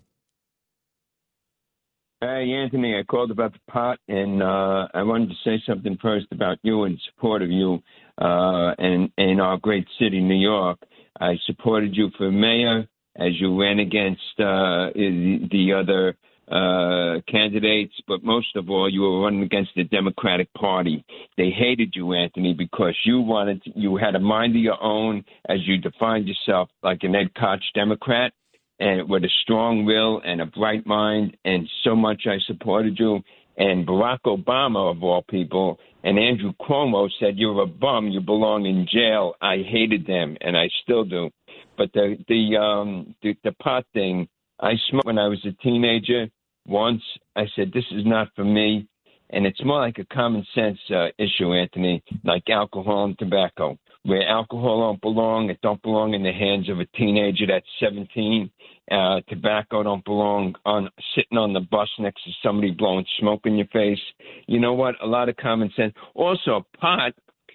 Hey, Anthony, I called about the pot, and uh, I wanted to say something first about you in support of you uh, and, and our great city, New York. I supported you for mayor as you ran against uh, the, the other uh, candidates, but most of all, you were running against the Democratic Party. They hated you, Anthony, because you wanted to, you had a mind of your own, as you defined yourself, like an Ed Koch Democrat and with a strong will and a bright mind, and so much I supported you. And Barack Obama, of all people, and Andrew Cuomo said, "You're a bum. You belong in jail." I hated them, and I still do. But the the um the, the pot thing, I smoked when I was a teenager. Once I said, "This is not for me," and it's more like a common sense uh, issue, Anthony, like alcohol and tobacco where alcohol don't belong. It don't belong in the hands of a teenager that's 17. Uh, tobacco don't belong on sitting on the bus next to somebody blowing smoke in your face. You know what? A lot of common sense. Also, pot.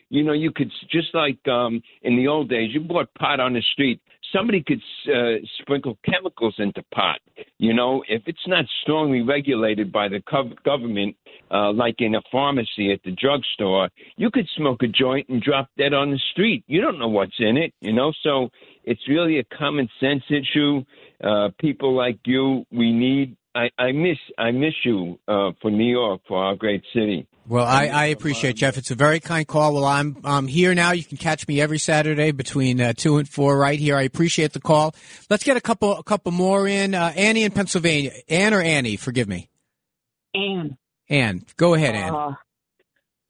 You know, you could just like um in the old days, you bought pot on the street. Somebody could uh, sprinkle chemicals into pot. You know, if it's not strongly regulated by the government, uh, like in a pharmacy at the drugstore, you could smoke a joint and drop dead on the street. You don't know what's in it, you know. So it's really a common sense issue. Uh, people like you, we need. I, I miss I miss you uh, for New York for our great city. Well, I, I appreciate Jeff. It's a very kind call. Well, I'm I'm here now. You can catch me every Saturday between uh, two and four right here. I appreciate the call. Let's get a couple a couple more in. Uh, Annie in Pennsylvania. Anne or Annie? Forgive me. Anne. Anne, go ahead, Anne. Uh,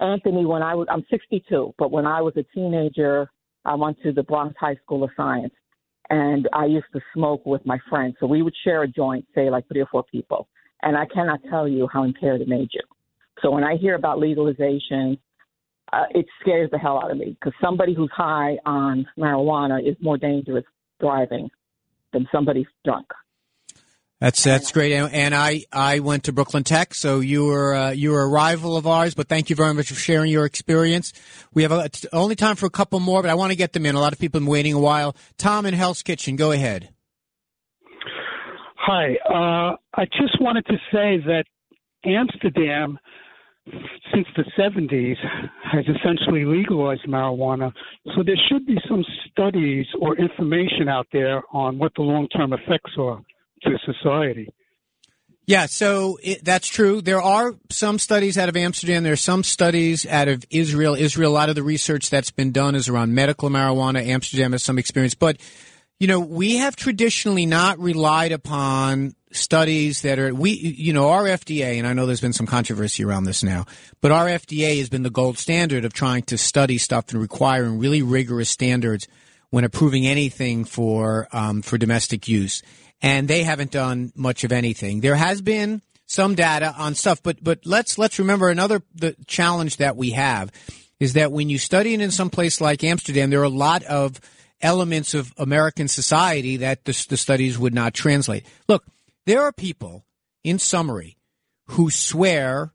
Anthony, when I was, I'm 62, but when I was a teenager, I went to the Bronx High School of Science, and I used to smoke with my friends. So we would share a joint, say like three or four people, and I cannot tell you how impaired it made you. So when I hear about legalization, uh, it scares the hell out of me because somebody who's high on marijuana is more dangerous driving than somebody drunk. That's that's great, and I I went to Brooklyn Tech, so you were uh, you were a rival of ours. But thank you very much for sharing your experience. We have a, only time for a couple more, but I want to get them in. A lot of people have been waiting a while. Tom in Hell's Kitchen, go ahead. Hi, uh, I just wanted to say that Amsterdam, since the 70s, has essentially legalized marijuana. So there should be some studies or information out there on what the long term effects are to society. Yeah, so it, that's true. There are some studies out of Amsterdam. There are some studies out of Israel. Israel, a lot of the research that's been done is around medical marijuana. Amsterdam has some experience. But, you know, we have traditionally not relied upon studies that are, we, you know, our FDA, and I know there's been some controversy around this now, but our FDA has been the gold standard of trying to study stuff and requiring really rigorous standards when approving anything for, um, for domestic use and they haven't done much of anything. There has been some data on stuff, but but let's let's remember another the challenge that we have is that when you study it in some place like Amsterdam, there are a lot of elements of American society that the, the studies would not translate. Look, there are people, in summary, who swear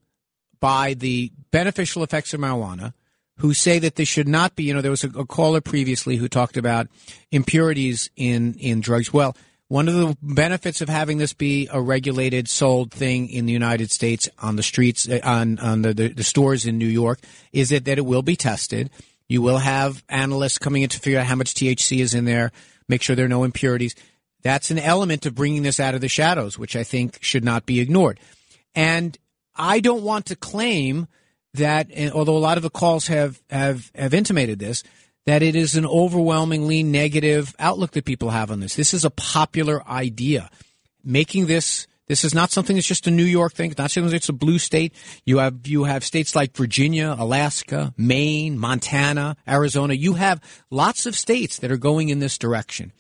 by the beneficial effects of marijuana, who say that this should not be, you know, there was a, a caller previously who talked about impurities in, in drugs. Well, one of the benefits of having this be a regulated, sold thing in the United States on the streets, uh, on, on the, the, the stores in New York, is that, that it will be tested. You will have analysts coming in to figure out how much THC is in there, make sure there are no impurities. That's an element of bringing this out of the shadows, which I think should not be ignored. And I don't want to claim that, although a lot of the calls have, have, have intimated this, that it is an overwhelmingly negative outlook that people have on this. This is a popular idea. Making this this is not something that's just a New York thing. It's not something that's a blue state. You have you have states like Virginia, Alaska, Maine, Montana, Arizona. You have lots of states that are going in this direction.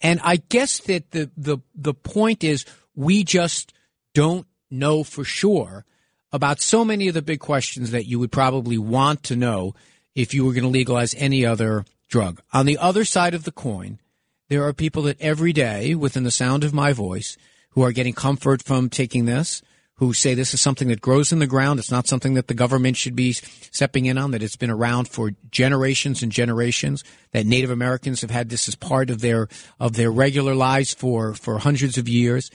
And I guess that the the the point is we just don't know for sure about so many of the big questions that you would probably want to know if you were going to legalize any other drug. On the other side of the coin, there are people that every day, within the sound of my voice, who are getting comfort from taking this, who say this is something that grows in the ground. It's not something that the government should be stepping in on, that it's been around for generations and generations, that Native Americans have had this as part of their, of their regular lives for, for hundreds of years,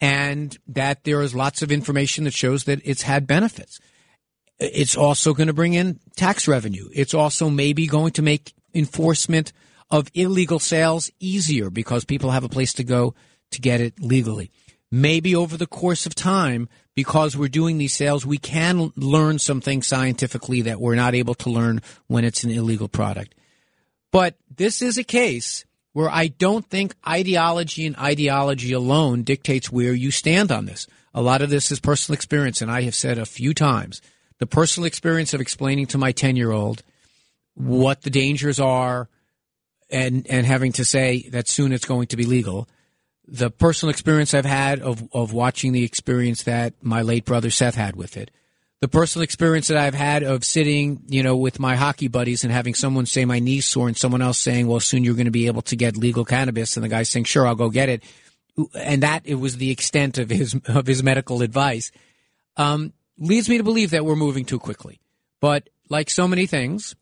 and that there is lots of information that shows that it's had benefits. It's also going to bring in tax revenue. It's also maybe going to make enforcement of illegal sales easier because people have a place to go to get it legally. Maybe over the course of time, because we're doing these sales, we can learn some things scientifically that we're not able to learn when it's an illegal product. But this is a case where I don't think ideology and ideology alone dictates where you stand on this. A lot of this is personal experience, and I have said a few times the personal experience of explaining to my 10 year old what the dangers are and, and having to say that soon it's going to be legal. The personal experience I've had of, of watching the experience that my late brother Seth had with it. The personal experience that I've had of sitting, you know, with my hockey buddies and having someone say my knee's sore and someone else saying, well, soon you're going to be able to get legal cannabis. And the guy saying, sure, I'll go get it. And that it was the extent of his, of his medical advice. Um, leads me to believe that we're moving too quickly. But like so many things,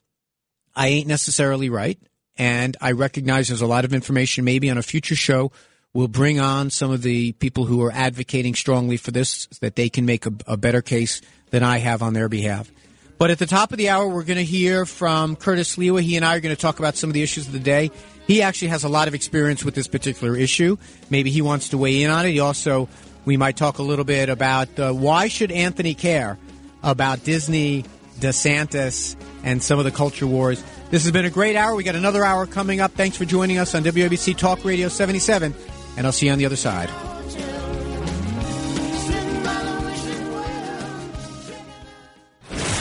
I ain't necessarily right. And I recognize there's a lot of information. Maybe on a future show, we'll bring on some of the people who are advocating strongly for this, that they can make a, a better case than I have on their behalf. But at the top of the hour, we're going to hear from Curtis Sliwa. He and I are going to talk about some of the issues of the day. He actually has a lot of experience with this particular issue. Maybe he wants to weigh in on it. He also we might talk a little bit about uh, why should Anthony care about Disney, DeSantis, and some of the culture wars. This has been a great hour. We got another hour coming up. Thanks for joining us on WABC Talk Radio 77, and I'll see you on the other side.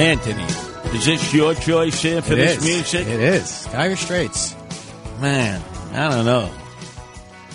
Anthony, is this your choice here for It this is. music? It is. Dire Straits. Man, I don't know.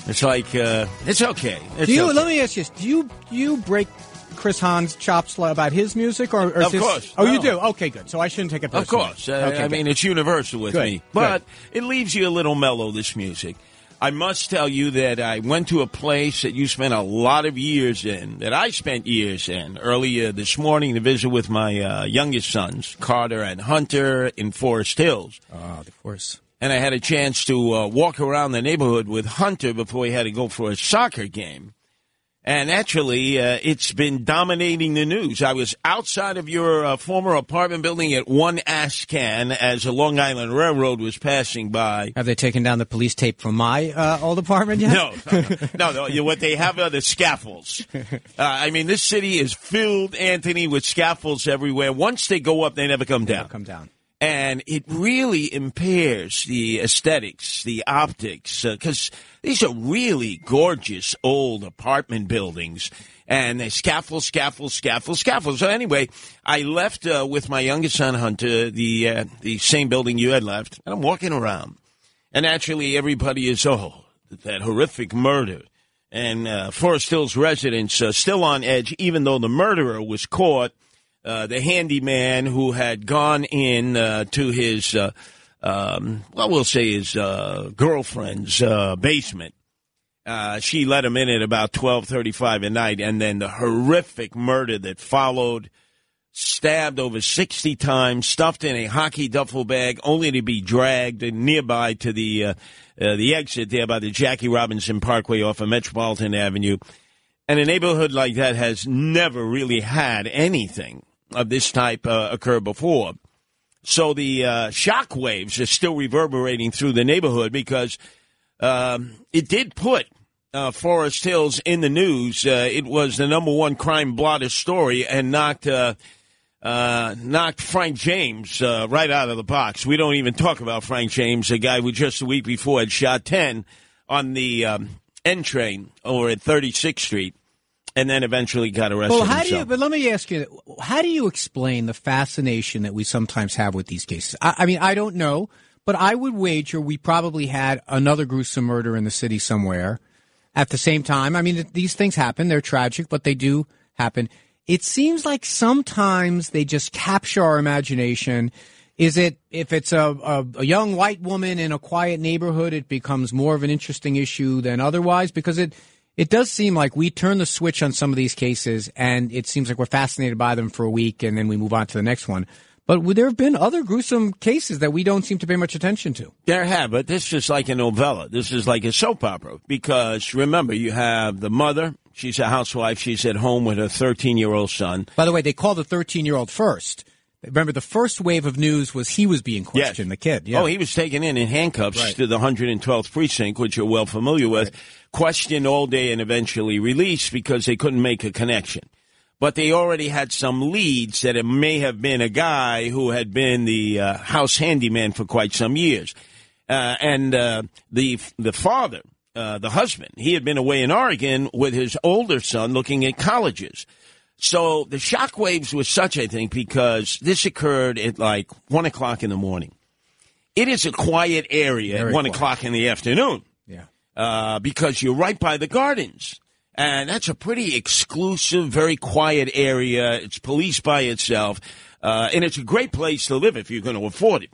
It's like uh, it's okay. It's do you? okay. Let me ask you: this. Do you you break Chris Hahn's chops about his music, or, or Of this- course. Oh, you do. Okay, good. So I shouldn't take it Of course. Uh, Okay, I good. mean, it's universal with Good, me. good. But it leaves you a little mellow, this music. I must tell you that I went to a place that you spent a lot of years in, that I spent years in, earlier this morning to visit with my uh, youngest sons, Carter and Hunter, in Forest Hills. Ah, the Forest. And I had a chance to uh, walk around the neighborhood with Hunter before he had to go for a soccer game. And actually, uh, it's been dominating the news. I was outside of your uh, former apartment building at one Ascan as the Long Island Railroad was passing by. Have they taken down the police tape from my uh, old apartment yet? No, no, no, no. What they have are the scaffolds. Uh, I mean, this city is filled, Anthony, with scaffolds everywhere. Once they go up, they never come down. come down. And it really impairs the aesthetics, the optics, because these are really gorgeous old apartment buildings. And they scaffold, scaffold, scaffold, scaffold. So anyway, I left uh, with my youngest son Hunter, the uh, the same building you had left, and I'm walking around, and naturally everybody is oh that horrific murder, and uh, Forest Hills residents uh, still on edge, even though the murderer was caught. Uh, the handyman who had gone in uh, to his, uh, um, well, we'll say his uh, girlfriend's uh, basement. She let him in at about twelve thirty-five at night, and then the horrific murder that followed. Stabbed over sixty times, stuffed in a hockey duffel bag, only to be dragged nearby to the the exit there by the Jackie Robinson Parkway off of Metropolitan Avenue. And a neighborhood like that has never really had anything of this type uh, occur before. So the uh, shock waves are still reverberating through the neighborhood because um, it did put uh, Forest Hills in the news. Uh, it was the number one crime blotter story and knocked uh, uh, knocked Frank James uh, right out of the box. We don't even talk about Frank James, a guy who just a week before had shot ten on the um, N train over at 36th Street and then eventually got arrested. Well, how himself. do you? But let me ask you: How do you explain the fascination that we sometimes have with these cases? I, I mean, I don't know, but I would wager we probably had another gruesome murder in the city somewhere at the same time. I mean, these things happen; they're tragic, but they do happen. It seems like sometimes they just capture our imagination. Is it if it's a, a, a young white woman in a quiet neighborhood, it becomes more of an interesting issue than otherwise because it it does seem like we turn the switch on some of these cases, and it seems like we're fascinated by them for a week, and then we move on to the next one. But would there have been other gruesome cases that we don't seem to pay much attention to. There have, but this is like a novella. This is like a soap opera because remember, you have the mother. She's a housewife. She's at home with her 13 year old son. By the way, they called the 13 year old first. Remember, the first wave of news was he was being questioned, the kid. Yeah. Oh, he was taken in in handcuffs Right. to the 112th precinct, which you're well familiar with, questioned all day and eventually released because they couldn't make a connection. But they already had some leads that it may have been a guy who had been the uh, house handyman for quite some years. Uh, and uh, the the father, uh, the husband, he had been away in Oregon with his older son looking at colleges. So the shockwaves was such, I think, because this occurred at like one o'clock in the morning. It is a quiet area Very at one quiet. o'clock in the afternoon. Yeah. Uh, because you're right by the gardens. And that's a pretty exclusive, very quiet area. It's policed by itself. Uh, and it's a great place to live if you're going to afford it.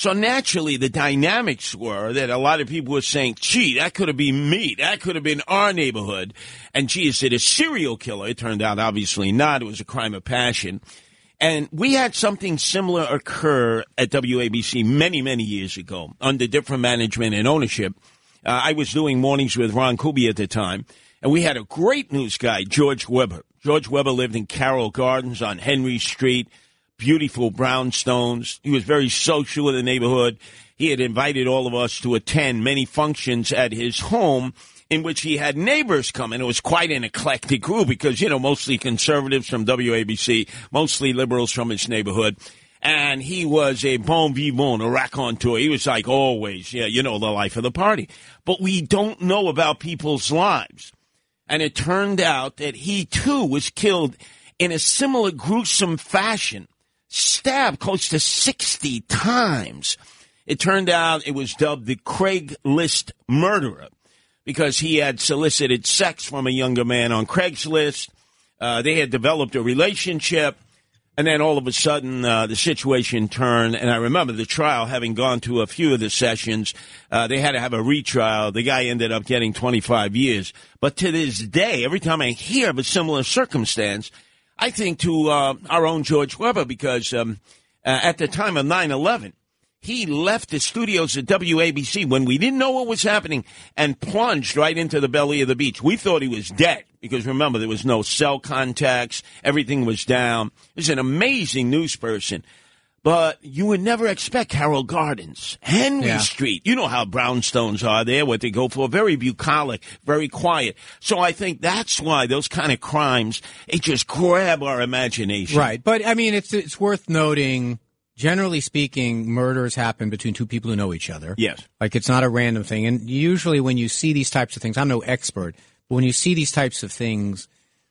So naturally, the dynamics were that a lot of people were saying, gee, that could have been me. That could have been our neighborhood. And gee, is it a serial killer? It turned out obviously not. It was a crime of passion. And we had something similar occur at WABC many, many years ago under different management and ownership. Uh, I was doing mornings with Ron Kuby at the time, and we had a great news guy, George Weber. George Weber lived in Carroll Gardens on Henry Street, beautiful brownstones. He was very social in the neighborhood. He had invited all of us to attend many functions at his home in which he had neighbors come and it was quite an eclectic group because, you know, mostly conservatives from WABC, mostly liberals from his neighborhood. And he was a bon vivant, a raconteur. He was like always, yeah, you know, the life of the party. But we don't know about people's lives. And it turned out that he too was killed in a similar gruesome fashion, stabbed close to 60 times. It turned out it was dubbed the Craigslist murderer because he had solicited sex from a younger man on Craigslist. Uh, they had developed a relationship. And then all of a sudden, uh, the situation turned. And I remember the trial, having gone to a few of the sessions, uh, they had to have a retrial. The guy ended up getting 25 years. But to this day, every time I hear of a similar circumstance, I think to uh, our own George Weber because um, uh, at the time of 9 11, he left the studios at WABC when we didn't know what was happening and plunged right into the belly of the beach. We thought he was dead because remember, there was no cell contacts, everything was down. He's an amazing news person. But you would never expect Carroll Gardens, Henry Yeah. Street. You know how brownstones are there, what they go for. Very bucolic, very quiet. So I think that's why those kind of crimes, they just grab our imagination. Right, but I mean, it's it's worth noting generally speaking, murders happen between two people who know each other. Yes. Like it's not a random thing. And usually when you see these types of things, I'm no expert, but when you see these types of things,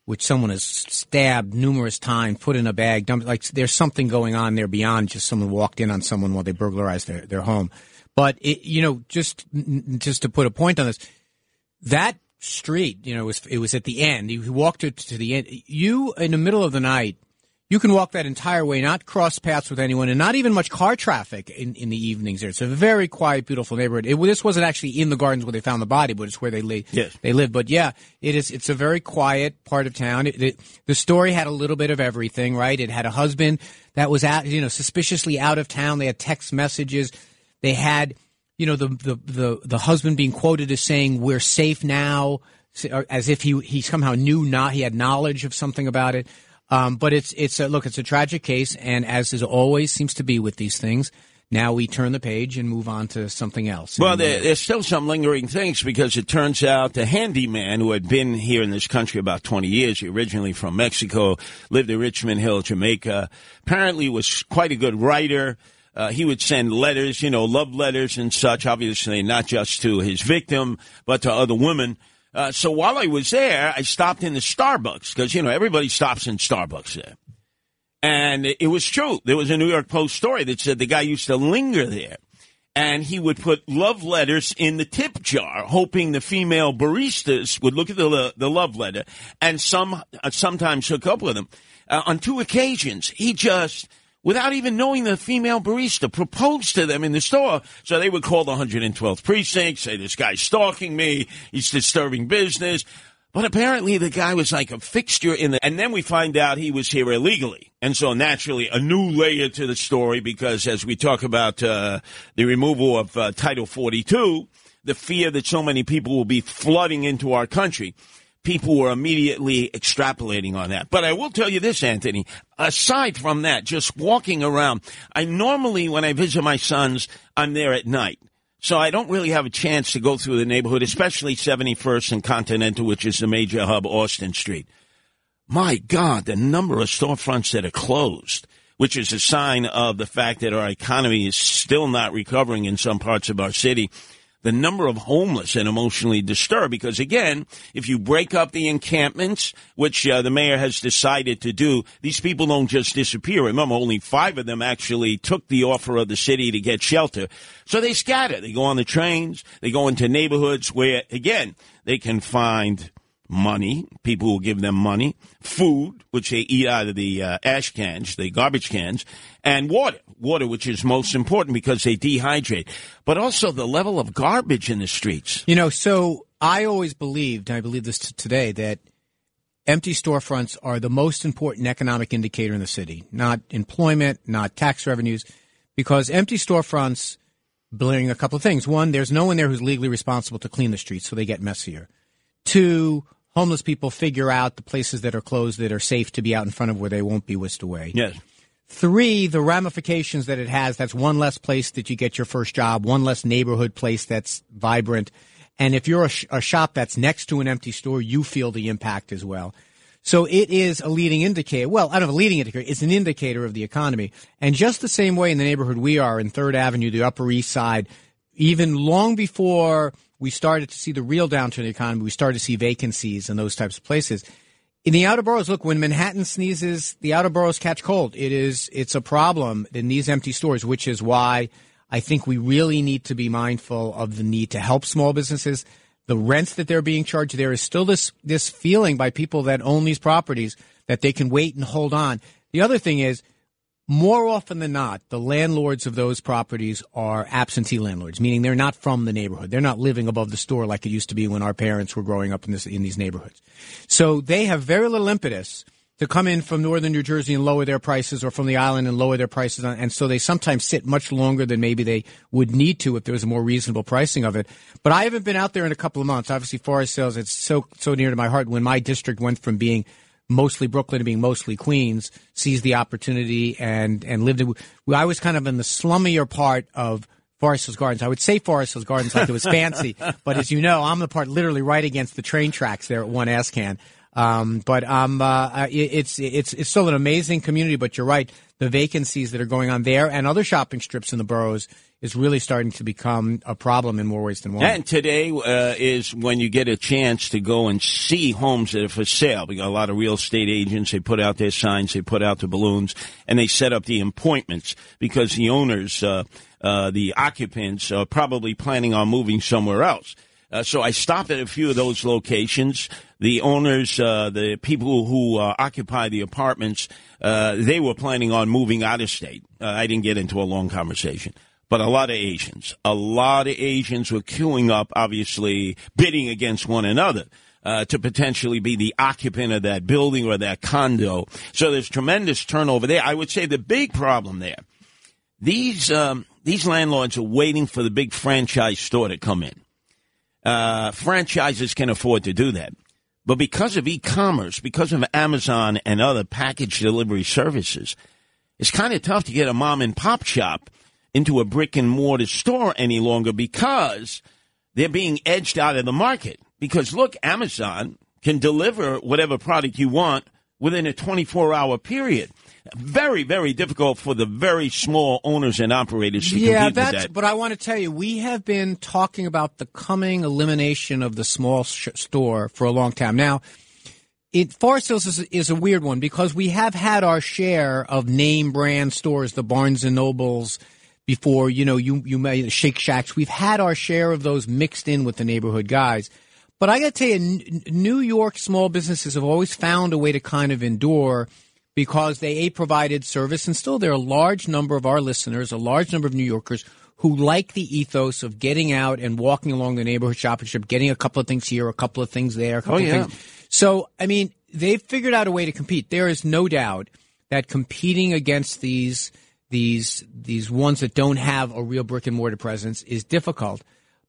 which someone has stabbed numerous times, put in a bag, dumped, like there's something going on there beyond just someone walked in on someone while they burglarized their, their home. But it, you know, just just to put a point on this, that street, you know, it was it was at the end. You walked it to the end. You in the middle of the night you can walk that entire way, not cross paths with anyone, and not even much car traffic in, in the evenings there. It's a very quiet, beautiful neighborhood. It, this wasn't actually in the gardens where they found the body, but it's where they live. Yes. They live. But yeah, it is. It's a very quiet part of town. It, it, the story had a little bit of everything, right? It had a husband that was out, you know, suspiciously out of town. They had text messages. They had, you know, the the the, the husband being quoted as saying, "We're safe now," as if he he somehow knew not he had knowledge of something about it. Um, but it's it's a, look, it's a tragic case, and as is always seems to be with these things, now we turn the page and move on to something else. Well, there, there's still some lingering things because it turns out the handyman who had been here in this country about 20 years, originally from Mexico, lived in Richmond Hill, Jamaica, apparently was quite a good writer. Uh, he would send letters, you know, love letters and such, obviously not just to his victim, but to other women. Uh, so while I was there, I stopped in the Starbucks because, you know, everybody stops in Starbucks there. And it was true. There was a New York Post story that said the guy used to linger there. And he would put love letters in the tip jar, hoping the female baristas would look at the the love letter, and some uh, sometimes hook up with him. Uh, on two occasions, he just, without even knowing the female barista, proposed to them in the store. So they would call the 112th precinct, say this guy's stalking me, he's disturbing business. But apparently the guy was like a fixture in the, and then we find out he was here illegally. And so naturally a new layer to the story because as we talk about, uh, the removal of uh, Title 42, the fear that so many people will be flooding into our country, people were immediately extrapolating on that. But I will tell you this, Anthony, aside from that, just walking around, I normally, when I visit my sons, I'm there at night. So I don't really have a chance to go through the neighborhood, especially 71st and Continental, which is the major hub, Austin Street. My God, the number of storefronts that are closed, which is a sign of the fact that our economy is still not recovering in some parts of our city. The number of homeless and emotionally disturbed, because again, if you break up the encampments, which uh, the mayor has decided to do, these people don't just disappear. Remember, only five of them actually took the offer of the city to get shelter. So they scatter. They go on the trains. They go into neighborhoods where, again, they can find money. People will give them money, food, which they eat out of the uh, ash cans, the garbage cans, and water. Water, which is most important because they dehydrate. But also the level of garbage in the streets. You know, so I always believed, and I believe this t- today, that empty storefronts are the most important economic indicator in the city, not employment, not tax revenues, because empty storefronts bring a couple of things. One, there's no one there who's legally responsible to clean the streets, so they get messier. Two, homeless people figure out the places that are closed that are safe to be out in front of where they won't be whisked away. Yes. Three, the ramifications that it has. That's one less place that you get your first job, one less neighborhood place that's vibrant. And if you're a, sh- a shop that's next to an empty store, you feel the impact as well. So it is a leading indicator. Well, I don't know, a leading indicator. It's an indicator of the economy. And just the same way in the neighborhood we are in Third Avenue, the Upper East Side, even long before we started to see the real downturn in the economy, we started to see vacancies in those types of places. In the outer boroughs, look, when Manhattan sneezes, the outer boroughs catch cold. It is, it's a problem in these empty stores, which is why I think we really need to be mindful of the need to help small businesses. The rents that they're being charged, there is still this, this feeling by people that own these properties that they can wait and hold on. The other thing is, more often than not, the landlords of those properties are absentee landlords, meaning they're not from the neighborhood. They're not living above the store like it used to be when our parents were growing up in this in these neighborhoods. So they have very little impetus to come in from northern New Jersey and lower their prices, or from the island and lower their prices, and so they sometimes sit much longer than maybe they would need to if there was a more reasonable pricing of it. But I haven't been out there in a couple of months. Obviously, Forest Hills it's so so near to my heart. When my district went from being mostly Brooklyn to being mostly Queens, seized the opportunity and and lived. In, I was kind of in the slummier part of Forest Hills Gardens. I would say Forest Hills Gardens like it was fancy, but as you know, I'm the part literally right against the train tracks there at One Ascan. Um, but um, uh, it, it's it's it's still an amazing community. But you're right, the vacancies that are going on there and other shopping strips in the boroughs is really starting to become a problem in more ways than one. And today uh, is when you get a chance to go and see homes that are for sale. We got a lot of real estate agents. They put out their signs, they put out the balloons, and they set up the appointments because the owners, uh, uh, the occupants, are probably planning on moving somewhere else. Uh, so I stopped at a few of those locations. The owners, uh, the people who uh, occupy the apartments, they were planning on moving out of state. I didn't get into a long conversation. But a lot of Asians, a lot of Asians were queuing up, obviously bidding against one another. Uh, to potentially be the occupant of that building or that condo. So there's tremendous turnover there. I would say the big problem there, these, um, these landlords are waiting for the big franchise store to come in. Uh, franchises can afford to do that. But because of e-commerce, because of Amazon and other package delivery services, it's kind of tough to get a mom and pop shop into a brick and mortar store any longer because they're being edged out of the market. Because look, Amazon can deliver whatever product you want within a 24 hour period. Very, very difficult for the very small owners and operators to yeah, compete that's. with that. But I want to tell you, we have been talking about the coming elimination of the small sh- store for a long time now. It Forest Hills is, is a weird one because we have had our share of name brand stores, the Barnes and Nobles. Before you know, you you made Shake Shacks. We've had our share of those mixed in with the neighborhood guys. But I got to tell you, N- New York small businesses have always found a way to kind of endure because they a provided service, and still there are a large number of our listeners, a large number of New Yorkers who like the ethos of getting out and walking along the neighborhood shopping strip, getting a couple of things here, a couple of things there, a oh, couple Oh, of yeah. things. So, I mean, they've figured out a way to compete. There is no doubt that competing against these these these ones that don't have a real brick and mortar presence is difficult.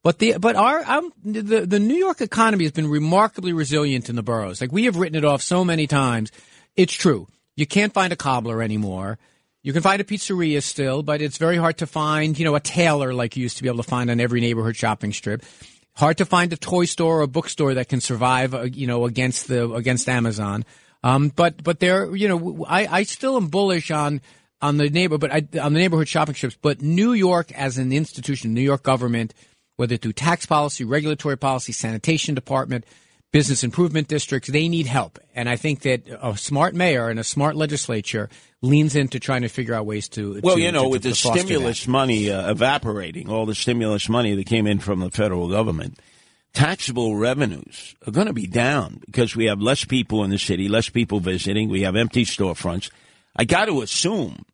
But the but our um, the the New York economy has been remarkably resilient in the boroughs. Like we have written it off so many times. It's true. You can't find a cobbler anymore. You can find a pizzeria still, but it's very hard to find, you know, a tailor like you used to be able to find on every neighborhood shopping strip. Hard to find a toy store or a bookstore that can survive, uh, you know, against the against Amazon. Um, but but there, you know, I, I still am bullish on on the neighbor, but I, on the neighborhood shopping strips. But New York as an institution, New York government, whether through tax policy, regulatory policy, sanitation department, business improvement districts, they need help. And I think that a smart mayor and a smart legislature leans into trying to figure out ways to. Well, to- you know, to- with to the foster that. stimulus money uh, evaporating, all the stimulus money that came in from the federal government, taxable revenues are going to be down because we have less people in the city, less people visiting, we have empty storefronts. I got to assume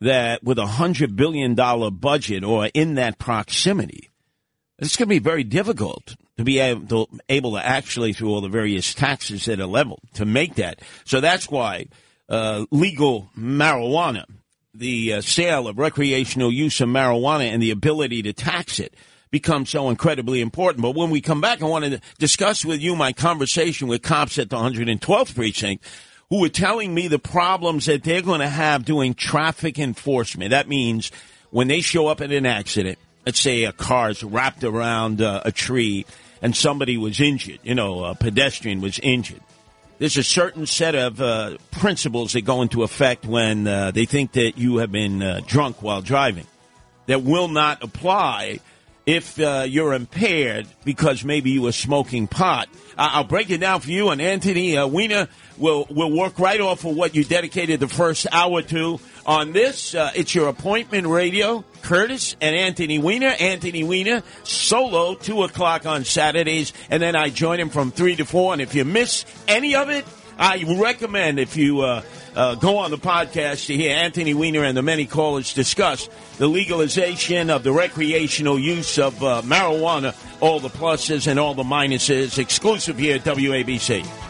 that with a hundred billion dollar budget or in that proximity, it's going to be very difficult to be able to, able to actually, through all the various taxes that are leveled, to make that. So that's why uh, legal marijuana, the uh, sale of recreational use of marijuana, and the ability to tax it becomes so incredibly important. But when we come back, I want to discuss with you my conversation with cops at the 112th precinct who were telling me the problems that they're going to have doing traffic enforcement. That means when they show up at an accident, let's say a car's wrapped around uh, a tree and somebody was injured, you know, a pedestrian was injured. There's a certain set of uh, principles that go into effect when uh, they think that you have been uh, drunk while driving that will not apply if uh, you're impaired because maybe you were smoking pot. I'll break it down for you, and Anthony uh, Weiner will we'll work right off of what you dedicated the first hour to on this. Uh, it's your appointment radio. Curtis and Anthony Weiner. Anthony Weiner solo two o'clock on Saturdays, and then I join him from three to four. And if you miss any of it, I recommend if you uh, uh, go on the podcast to hear Anthony Weiner and the many callers discuss the legalization of the recreational use of uh, marijuana, all the pluses and all the minuses, exclusive here at WABC.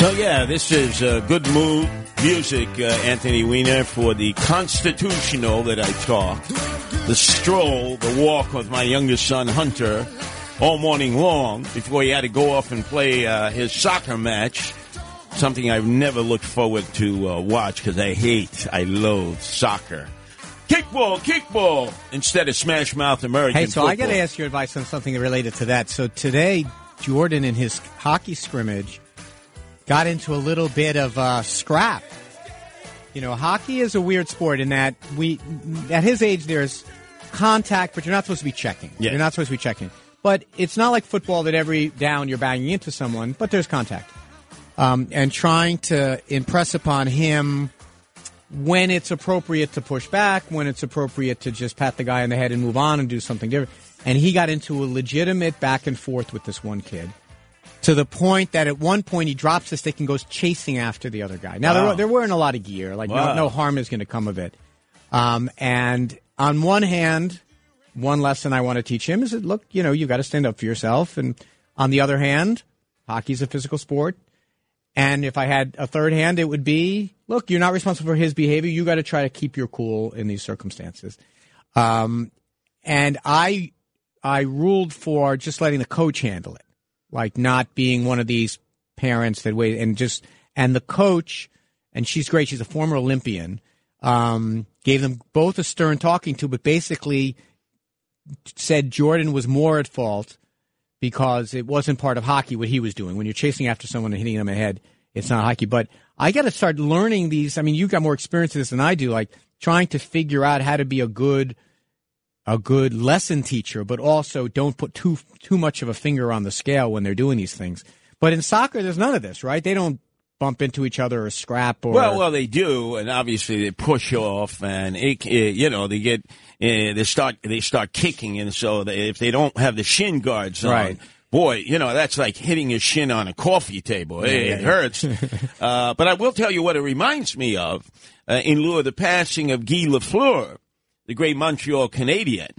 So yeah, this is uh, good mood music, uh, Anthony Weiner, for the constitutional that I talk, the stroll, the walk with my youngest son Hunter, all morning long before he had to go off and play uh, his soccer match. Something I've never looked forward to uh, watch because I hate, I loathe soccer. Kickball, kickball, instead of smash mouth American. Hey, so I got to ask your advice on something related to that. So today, Jordan in his hockey scrimmage got into a little bit of uh, scrap. You know, hockey is a weird sport in that we, at his age, there's contact, but you're not supposed to be checking. Yeah. You're not supposed to be checking. But it's not like football that every down you're banging into someone, but there's contact. Um, and trying to impress upon him when it's appropriate to push back, when it's appropriate to just pat the guy on the head and move on and do something different. And he got into a legitimate back and forth with this one kid to the point that at one point he drops the stick and goes chasing after the other guy. Now Wow. they're, they're wearing a lot of gear, like Wow. no, no harm is going to come of it. Um, and on one hand, one lesson I want to teach him is that look, you know, you've got to stand up for yourself. And on the other hand, hockey's a physical sport. And if I had a third hand, it would be look, you're not responsible for his behavior. You got to try to keep your cool in these circumstances. Um, and I, I ruled for just letting the coach handle it, like not being one of these parents that wait and just, and the coach, and she's great. She's a former Olympian. Um, gave them both a stern talking to, but basically said Jordan was more at fault because it wasn't part of hockey what he was doing. When you're chasing after someone and hitting them in the head, it's not hockey. But I got to start learning these. I mean, you've got more experience in this than I do. Like trying to figure out how to be a good, a good lesson teacher, but also don't put too too much of a finger on the scale when they're doing these things. But in soccer, there's none of this, right? They don't bump into each other or scrap or Well, well, they do, and obviously they push off, and it, uh, you know they get uh, they start they start kicking, and so they, if they don't have the shin guards on, Right. boy, you know that's like hitting your shin on a coffee table. Yeah, it yeah, yeah. hurts. uh, but I will tell you what it reminds me of, uh, in lieu of the passing of Guy Lafleur, the great Montreal Canadian.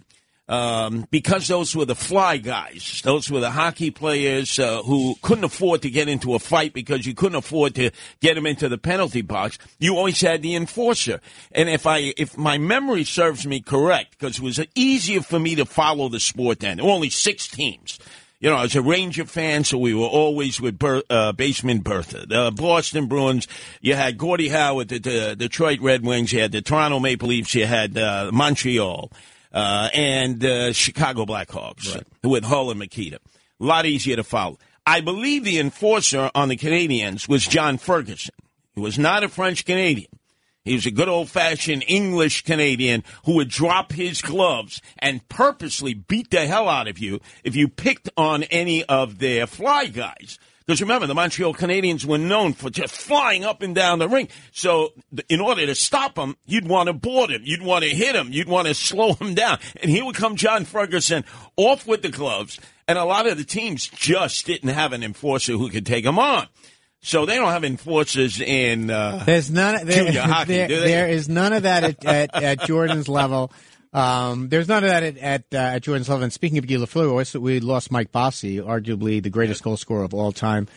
Um, because those were the fly guys. Those were the hockey players uh, who couldn't afford to get into a fight because you couldn't afford to get them into the penalty box. You always had the enforcer. And if I, if my memory serves me correct, because it was easier for me to follow the sport then. There were only six teams. You know, I was a Ranger fan, so we were always with Ber- uh, Basement Bertha. The Boston Bruins, you had Gordie Howe with the, the Detroit Red Wings, you had the Toronto Maple Leafs, you had uh, Montreal, uh, and uh, Chicago Blackhawks with Hull and Mikita. A lot easier to follow. I believe the enforcer on the Canadiens was John Ferguson. He was not a French Canadian. He was a good old fashioned English Canadian who would drop his gloves and purposely beat the hell out of you if you picked on any of their fly guys. Because remember, the Montreal Canadiens were known for just flying up and down the ring. So, in order to stop him, you'd want to board him. You'd want to hit him. You'd want to slow him down. And here would come John Ferguson off with the gloves. And a lot of the teams just didn't have an enforcer who could take him on. So they don't have enforcers in uh, There's none. There, hockey, there- there is none of that at, at, at Jordan's level. Um, there's none of that at at, uh, at Jordan's level. And speaking of Guy Lafleur, we we lost Mike Bossy, arguably the greatest goal scorer of all time.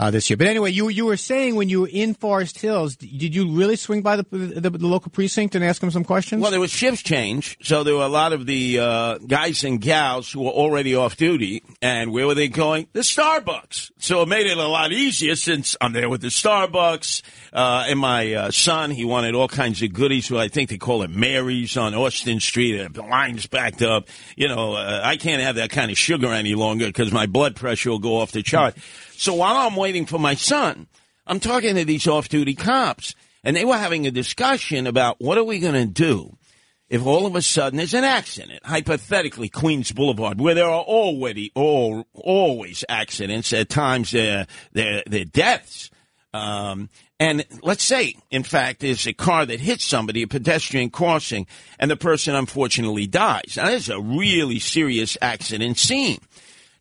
Uh, this year, but anyway, you you were saying when you were in Forest Hills, did you really swing by the the, the local precinct and ask them some questions? Well, there was shift change, so there were a lot of the uh, guys and gals who were already off duty. And where were they going? The Starbucks. So it made it a lot easier since I'm there with the Starbucks. Uh, and my uh, son, he wanted all kinds of goodies. Well, I think they call it Mary's on Austin Street. The lines backed up. You know, uh, I can't have that kind of sugar any longer because my blood pressure will go off the chart. So while I'm waiting for my son, I'm talking to these off-duty cops, and they were having a discussion about what are we going to do if all of a sudden there's an accident, hypothetically Queens Boulevard, where there are already all, always accidents, at times they're, they're, they're deaths. Um, and let's say, in fact, there's a car that hits somebody, a pedestrian crossing, and the person unfortunately dies. Now, there's a really serious accident scene.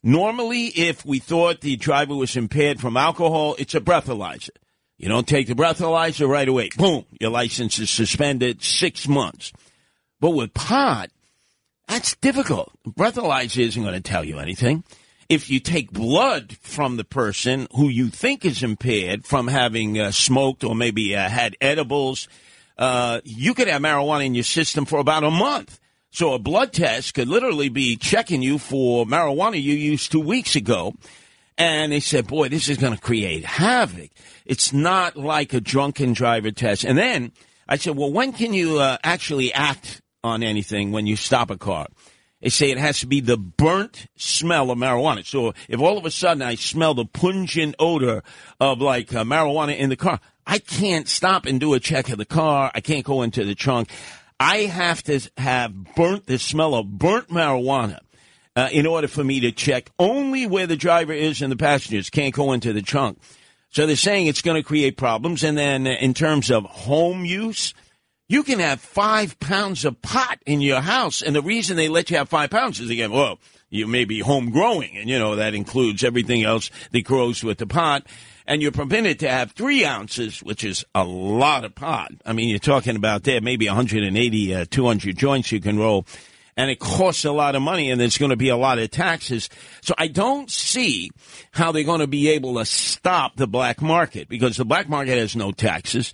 Normally, if we thought the driver was impaired from alcohol, it's a breathalyzer. You don't take the breathalyzer right away. Boom, your license is suspended six months. But with pot, that's difficult. Breathalyzer isn't going to tell you anything. If you take blood from the person who you think is impaired from having uh, smoked or maybe uh, had edibles, uh, you could have marijuana in your system for about a month. So a blood test could literally be checking you for marijuana you used two weeks ago. And they said, boy, this is going to create havoc. It's not like a drunken driver test. And then I said, well, when can you uh, actually act on anything when you stop a car? They say it has to be the burnt smell of marijuana. So if all of a sudden I smell the pungent odor of like uh, marijuana in the car, I can't stop and do a check of the car. I can't go into the trunk. I have to have burnt the smell of burnt marijuana uh, in order for me to check only where the driver is and the passengers can't go into the trunk. So they're saying it's going to create problems. And then in terms of home use, you can have five pounds of pot in your house. And the reason they let you have five pounds is again, well, you may be home growing. And, you know, that includes everything else that grows with the pot. And you're permitted to have three ounces, which is a lot of pot. I mean, you're talking about there, maybe 180, uh, 200 joints you can roll and it costs a lot of money and there's going to be a lot of taxes. So I don't see how they're going to be able to stop the black market because the black market has no taxes.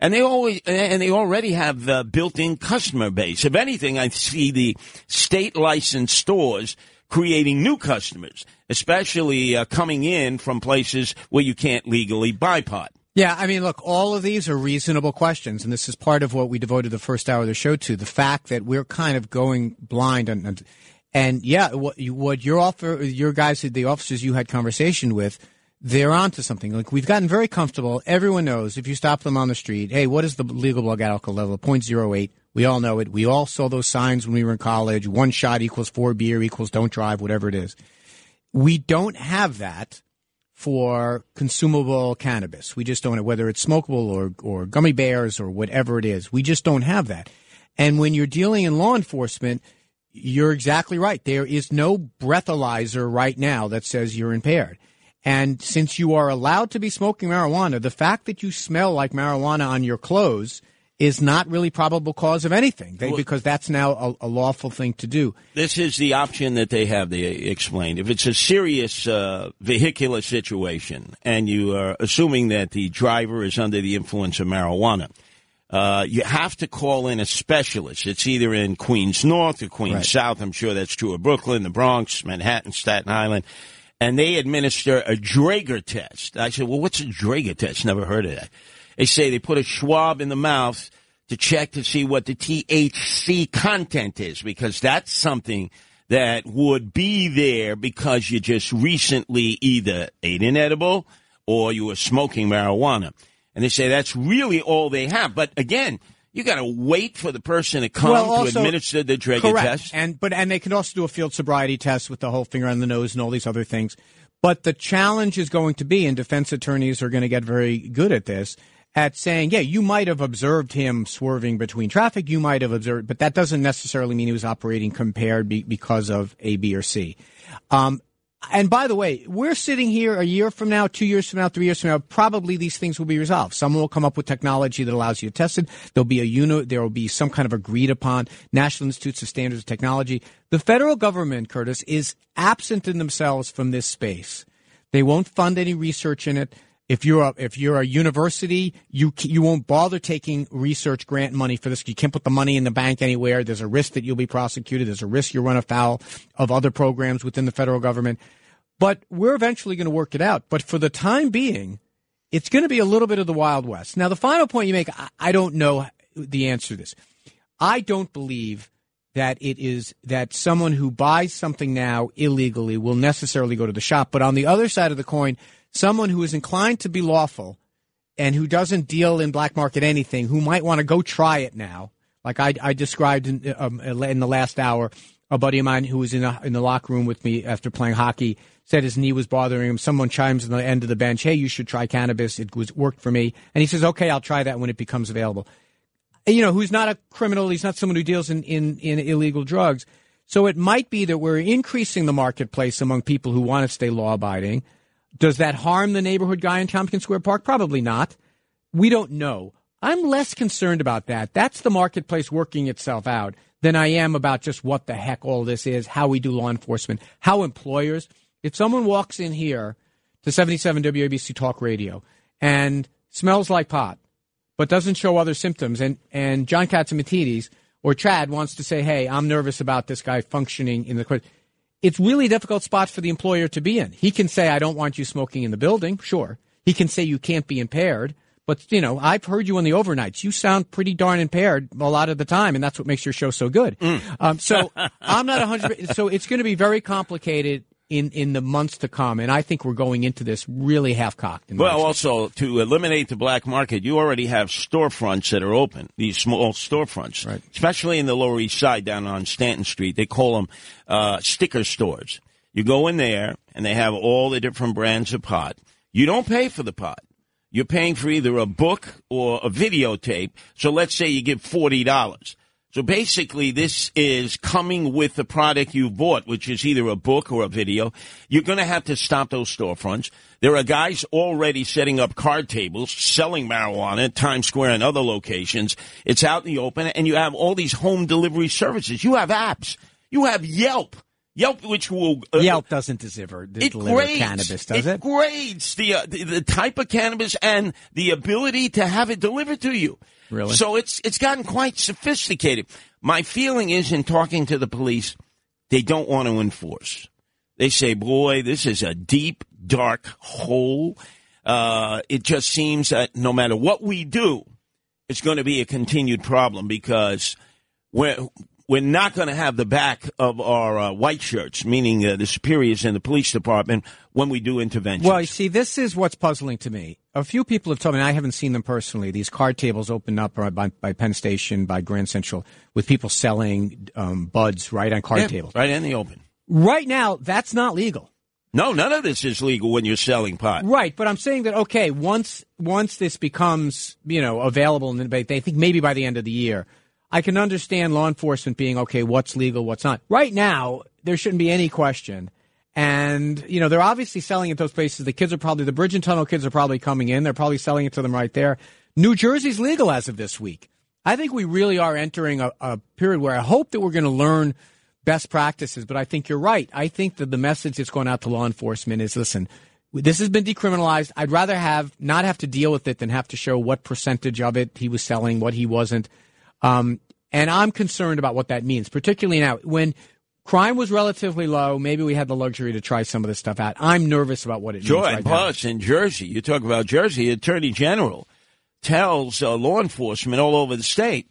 And they always and they already have the built-in customer base. If anything, I see the state licensed stores creating new customers, especially uh, coming in from places where you can't legally buy pot. Yeah, I mean, look, all of these are reasonable questions, and this is part of what we devoted the first hour of the show to: the fact that we're kind of going blind, and and, yeah, what, what your offer, your guys, the officers you had conversation with, they're onto something. Like we've gotten very comfortable. Everyone knows if you stop them on the street, hey, what is the legal blood alcohol level? 0.08. We all know it. We all saw those signs when we were in college. One shot equals four beer equals don't drive, whatever it is. We don't have that for consumable cannabis. We just don't, whether it's smokable or, or gummy bears or whatever it is. We just don't have that. And when you're dealing in law enforcement, you're exactly right. There is no breathalyzer right now that says you're impaired. And since you are allowed to be smoking marijuana, the fact that you smell like marijuana on your clothes – is not really probable cause of anything they, because that's now a, a, lawful thing to do. This is the option that they have. They explained if it's a serious uh, vehicular situation and you are assuming that the driver is under the influence of marijuana. Uh, you have to call in a specialist. It's either in Queens North or Queens right. South. I'm sure that's true of Brooklyn, the Bronx, Manhattan, Staten Island. And they administer a Draeger test. I said, well, what's a Draeger test? Never heard of that. They say they put a swab in the mouth to check to see what the THC content is because that's something that would be there because you just recently either ate an edible or you were smoking marijuana. And they say that's really all they have. But again, you got to wait for the person to come well, also, to administer the Draeger test. And but and they can also do a field sobriety test with the whole finger on the nose and all these other things. But the challenge is going to be, and defense attorneys are going to get very good at this, at saying, yeah, you might have observed him swerving between traffic. You might have observed, but that doesn't necessarily mean he was operating compared be, because of A, B, or C. Um, and by the way, we're sitting here a year from now, two years from now, three years from now. Probably these things will be resolved. Someone will come up with technology that allows you to test it. There'll be a unit. There will be some kind of agreed upon National Institutes of Standards of Technology. The federal government, Curtis, is absent in themselves from this space. They won't fund any research in it. If you're a, if you're a university, you you won't bother taking research grant money for this. You can't put the money in the bank anywhere. There's a risk that you'll be prosecuted. There's a risk you run afoul of other programs within the federal government. But we're eventually going to work it out. But for the time being, it's going to be a little bit of the Wild West. Now, the final point you make, I, I don't know the answer to this. I don't believe that it is that someone who buys something now illegally will necessarily go to the shop. But on the other side of the coin, someone who is inclined to be lawful and who doesn't deal in black market anything, who might want to go try it now, like I, I described in, um, in the last hour, a buddy of mine who was in, a, in the locker room with me after playing hockey said his knee was bothering him. Someone chimes in the end of the bench, "Hey, you should try cannabis. It was worked for me." And he says, "Okay, I'll try that when it becomes available." You know, who's not a criminal? He's not someone who deals in, in, in illegal drugs. So it might be that we're increasing the marketplace among people who want to stay law abiding. Does that harm the neighborhood guy in Tompkins Square Park? Probably not. We don't know. I'm less concerned about that. That's the marketplace working itself out than I am about just what the heck all this is, how we do law enforcement, how employers. If someone walks in here to 77 WABC Talk Radio and smells like pot, but doesn't show other symptoms, and, and John Catsimatidis or Chad wants to say, hey, I'm nervous about this guy functioning in the court. It's really a difficult spot for the employer to be in. He can say, I don't want you smoking in the building, sure. He can say you can't be impaired. But, you know, I've heard you on the overnights. You sound pretty darn impaired a lot of the time, and that's what makes your show so good. Mm. Um, so I'm not 100 So it's going to be very complicated in, in the months to come, and I think we're going into this really half cocked. Well, also to eliminate the black market, you already have storefronts that are open. These small storefronts, right. especially in the Lower East Side, down on Stanton Street. They call them uh, sticker stores. You go in there, and they have all the different brands of pot. You don't pay for the pot. You're paying for either a book or a videotape. So let's say you give forty dollars. So basically, this is coming with the product you bought, which is either a book or a video. You're going to have to stop those storefronts. There are guys already setting up card tables, selling marijuana at Times Square and other locations. It's out in the open, and you have all these home delivery services. You have apps. You have Yelp. Yelp, which will uh, Yelp doesn't deliver, it deliver grades, cannabis, does it? grades the, uh, the the type of cannabis and the ability to have it delivered to you. Really? So it's it's gotten quite sophisticated. My feeling is, in talking to the police, they don't want to enforce. They say, "Boy, this is a deep, dark hole." Uh, it just seems that no matter what we do, it's going to be a continued problem because we're we're not going to have the back of our uh, white shirts, meaning uh, the superiors in the police department, when we do interventions. Well, you see, this is what's puzzling to me. A few people have told me, I haven't seen them personally, these card tables opened up by, by Penn Station, by Grand Central, with people selling um, buds right on card Yeah, tables. right in the open. Right now, that's not legal. No, none of this is legal when you're selling pot. Right, but I'm saying that okay, once once this becomes you know available in the debate, they think maybe by the end of the year, I can understand law enforcement being okay, what's legal, what's not. Right now, there shouldn't be any question. And you know they're obviously selling at those places. The kids are probably the Bridge and Tunnel kids are probably coming in. They're probably selling it to them right there. New Jersey's legal as of this week. I think we really are entering a, a period where I hope that we're going to learn best practices. But I think you're right. I think that the message that's going out to law enforcement is listen, this has been decriminalized. I'd rather have not have to deal with it than have to show what percentage of it he was selling, what he wasn't. Um, and I'm concerned about what that means, particularly now when crime was relatively low. Maybe we had the luxury to try some of this stuff out. I'm nervous about what it Sure, means and right now. in Jersey, you talk about Jersey, Attorney General tells uh, law enforcement all over the state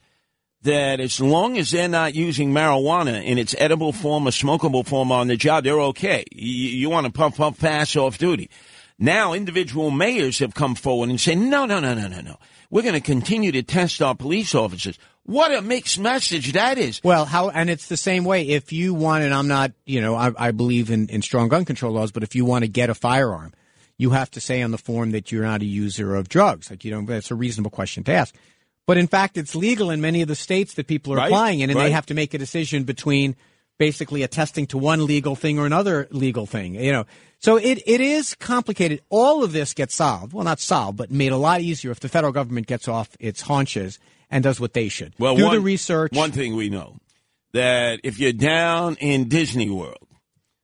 that as long as they're not using marijuana in its edible form or smokable form on the job, they're okay. You, you want to puff, puff, pass off duty. Now, individual mayors have come forward and say, no, no, no, no, no, no. We're going to continue to test our police officers. What a mixed message that is. Well, how and it's the same way. If you want, and I'm not, you know, I, I believe in, in strong gun control laws, but if you want to get a firearm, you have to say on the form that you're not a user of drugs. Like you know, that's a reasonable question to ask. But in fact, it's legal in many of the states that people are Right, applying in, and right. they have to make a decision between basically attesting to one legal thing or another legal thing. You know, so it, it is complicated. All of this gets solved. Well, not solved, but made a lot easier if the federal government gets off its haunches and does what they should. Well, do one, the research. One thing we know that if you're down in Disney World,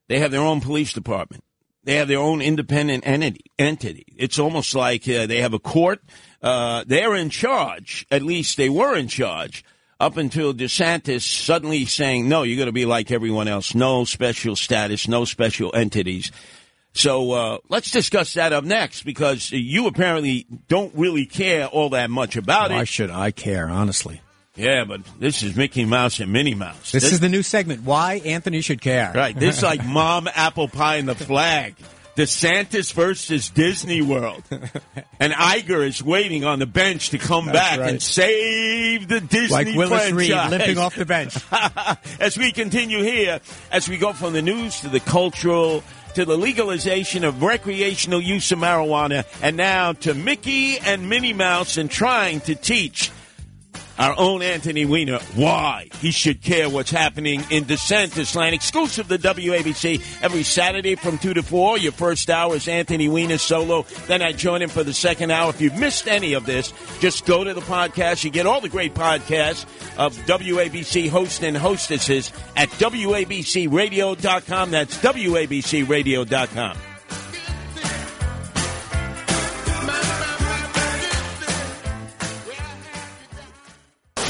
they have their own police department. They have their own independent entity. Entity. It's almost like uh, they have a court. Uh, they're in charge. At least they were in charge up until DeSantis suddenly saying, "No, you're going to be like everyone else. No special status. No special entities." So uh, let's discuss that up next because you apparently don't really care all that much about Why it. Why should I care, honestly? Yeah, but this is Mickey Mouse and Minnie Mouse. This, is the new segment. Why Anthony should care. right. This is like Mom Apple Pie and the flag. DeSantis versus Disney World, and Iger is waiting on the bench to come That's back right. and save the Disney like Willis Reed franchise. limping off the bench. as we continue here, as we go from the news to the cultural to the legalization of recreational use of marijuana, and now to Mickey and Minnie Mouse and trying to teach our own Anthony Weiner why he should care what's happening in DeSantis land. Exclusive to WABC every Saturday from 2 to 4. Your first hour is Anthony Weiner solo. Then I join him for the second hour. If you've missed any of this, just go to the podcast. You get all the great podcasts of WABC hosts and hostesses at WABCRadio.com. That's WABCRadio.com.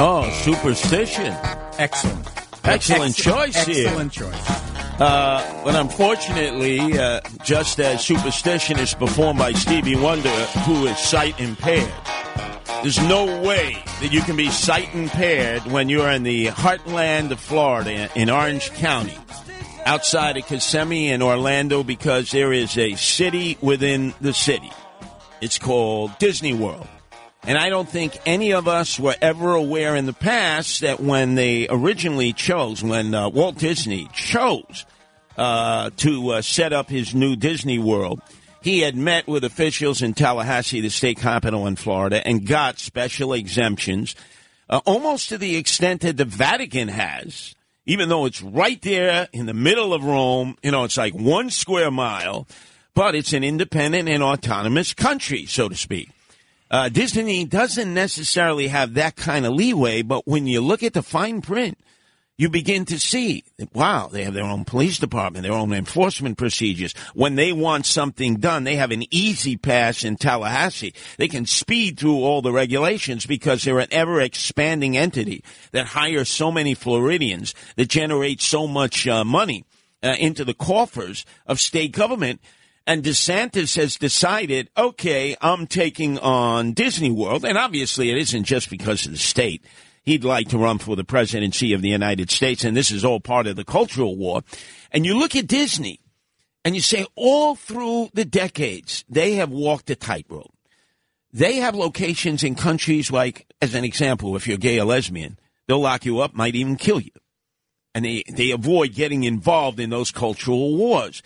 Oh, superstition. Excellent. Excellent Ex- choice here. Excellent choice. Uh, but unfortunately, uh, just as superstition is performed by Stevie Wonder, who is sight impaired, there's no way that you can be sight impaired when you're in the heartland of Florida, in Orange County, outside of Kissimmee and Orlando, because there is a city within the city. It's called Disney World. And I don't think any of us were ever aware in the past that when they originally chose, when uh, Walt Disney chose uh, to uh, set up his new Disney World, he had met with officials in Tallahassee, the state capital in Florida, and got special exemptions, uh, almost to the extent that the Vatican has, even though it's right there in the middle of Rome. You know, it's like one square mile, but it's an independent and autonomous country, so to speak. Uh, Disney doesn't necessarily have that kind of leeway, but when you look at the fine print, you begin to see, wow, they have their own police department, their own enforcement procedures. When they want something done, they have an easy pass in Tallahassee. They can speed through all the regulations because they're an ever expanding entity that hires so many Floridians that generate so much uh, money uh, into the coffers of state government and DeSantis has decided, okay, I'm taking on Disney World. And obviously, it isn't just because of the state. He'd like to run for the presidency of the United States, and this is all part of the cultural war. And you look at Disney, and you say, all through the decades, they have walked a tightrope. They have locations in countries like, as an example, if you're gay or lesbian, they'll lock you up, might even kill you. And they, they avoid getting involved in those cultural wars.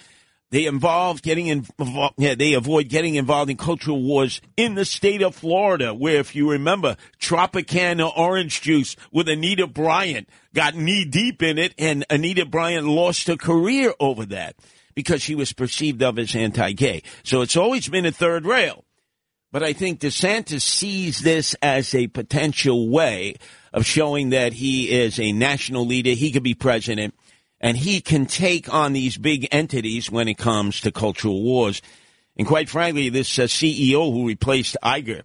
They involve getting involved. Yeah, they avoid getting involved in cultural wars in the state of Florida, where, if you remember, Tropicana orange juice with Anita Bryant got knee deep in it, and Anita Bryant lost her career over that because she was perceived of as anti-gay. So it's always been a third rail. But I think DeSantis sees this as a potential way of showing that he is a national leader. He could be president and he can take on these big entities when it comes to cultural wars. And quite frankly, this uh, CEO who replaced Iger,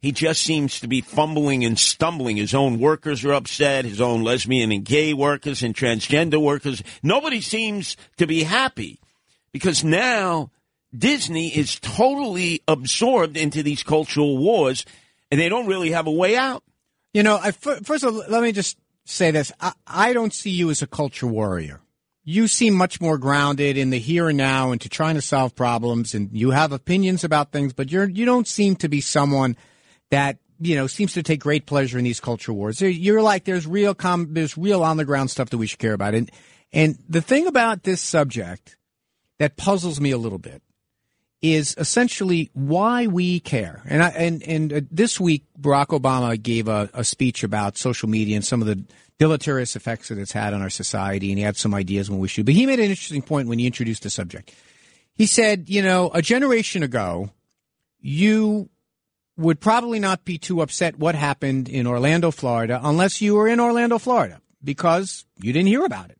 he just seems to be fumbling and stumbling. His own workers are upset, his own lesbian and gay workers and transgender workers. Nobody seems to be happy because now Disney is totally absorbed into these cultural wars and they don't really have a way out. You know, I, first of all, let me just say this. I, I don't see you as a culture warrior. You seem much more grounded in the here and now and to trying to solve problems and you have opinions about things, but you're, you don't seem to be someone that, you know, seems to take great pleasure in these culture wars. You're like, there's real com, there's real on the ground stuff that we should care about. And, and the thing about this subject that puzzles me a little bit is essentially why we care. And I, and and uh, this week Barack Obama gave a, a, speech about social media and some of the deleterious effects that it's had on our society, and he had some ideas when we should. But he made an interesting point when he introduced the subject. He said, you know, a generation ago, you would probably not be too upset what happened in Orlando, Florida, unless you were in Orlando, Florida, because you didn't hear about it.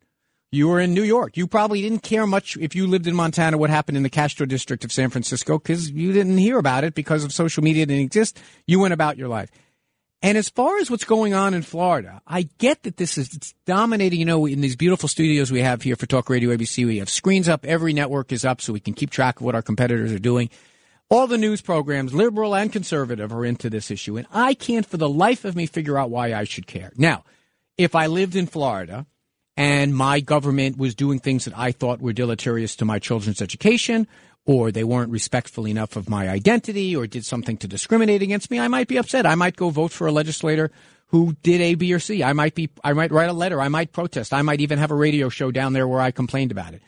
You were in New York. You probably didn't care much if you lived in Montana what happened in the Castro district of San Francisco because you didn't hear about it because of social media didn't exist. You went about your life. And as far as what's going on in Florida, I get that this is it's dominating. You know, in these beautiful studios we have here for Talk Radio ABC, we have screens up. Every network is up, so we can keep track of what our competitors are doing. All the news programs, liberal and conservative, are into this issue, and I can't for the life of me figure out why I should care. Now, if I lived in Florida and my government was doing things that I thought were deleterious to my children's education, or they weren't respectful enough of my identity, or did something to discriminate against me, I might be upset. I might go vote for a legislator who did A, B, or C. I might be, I might write a letter. I might protest. I might even have a radio show down there where I complained about it.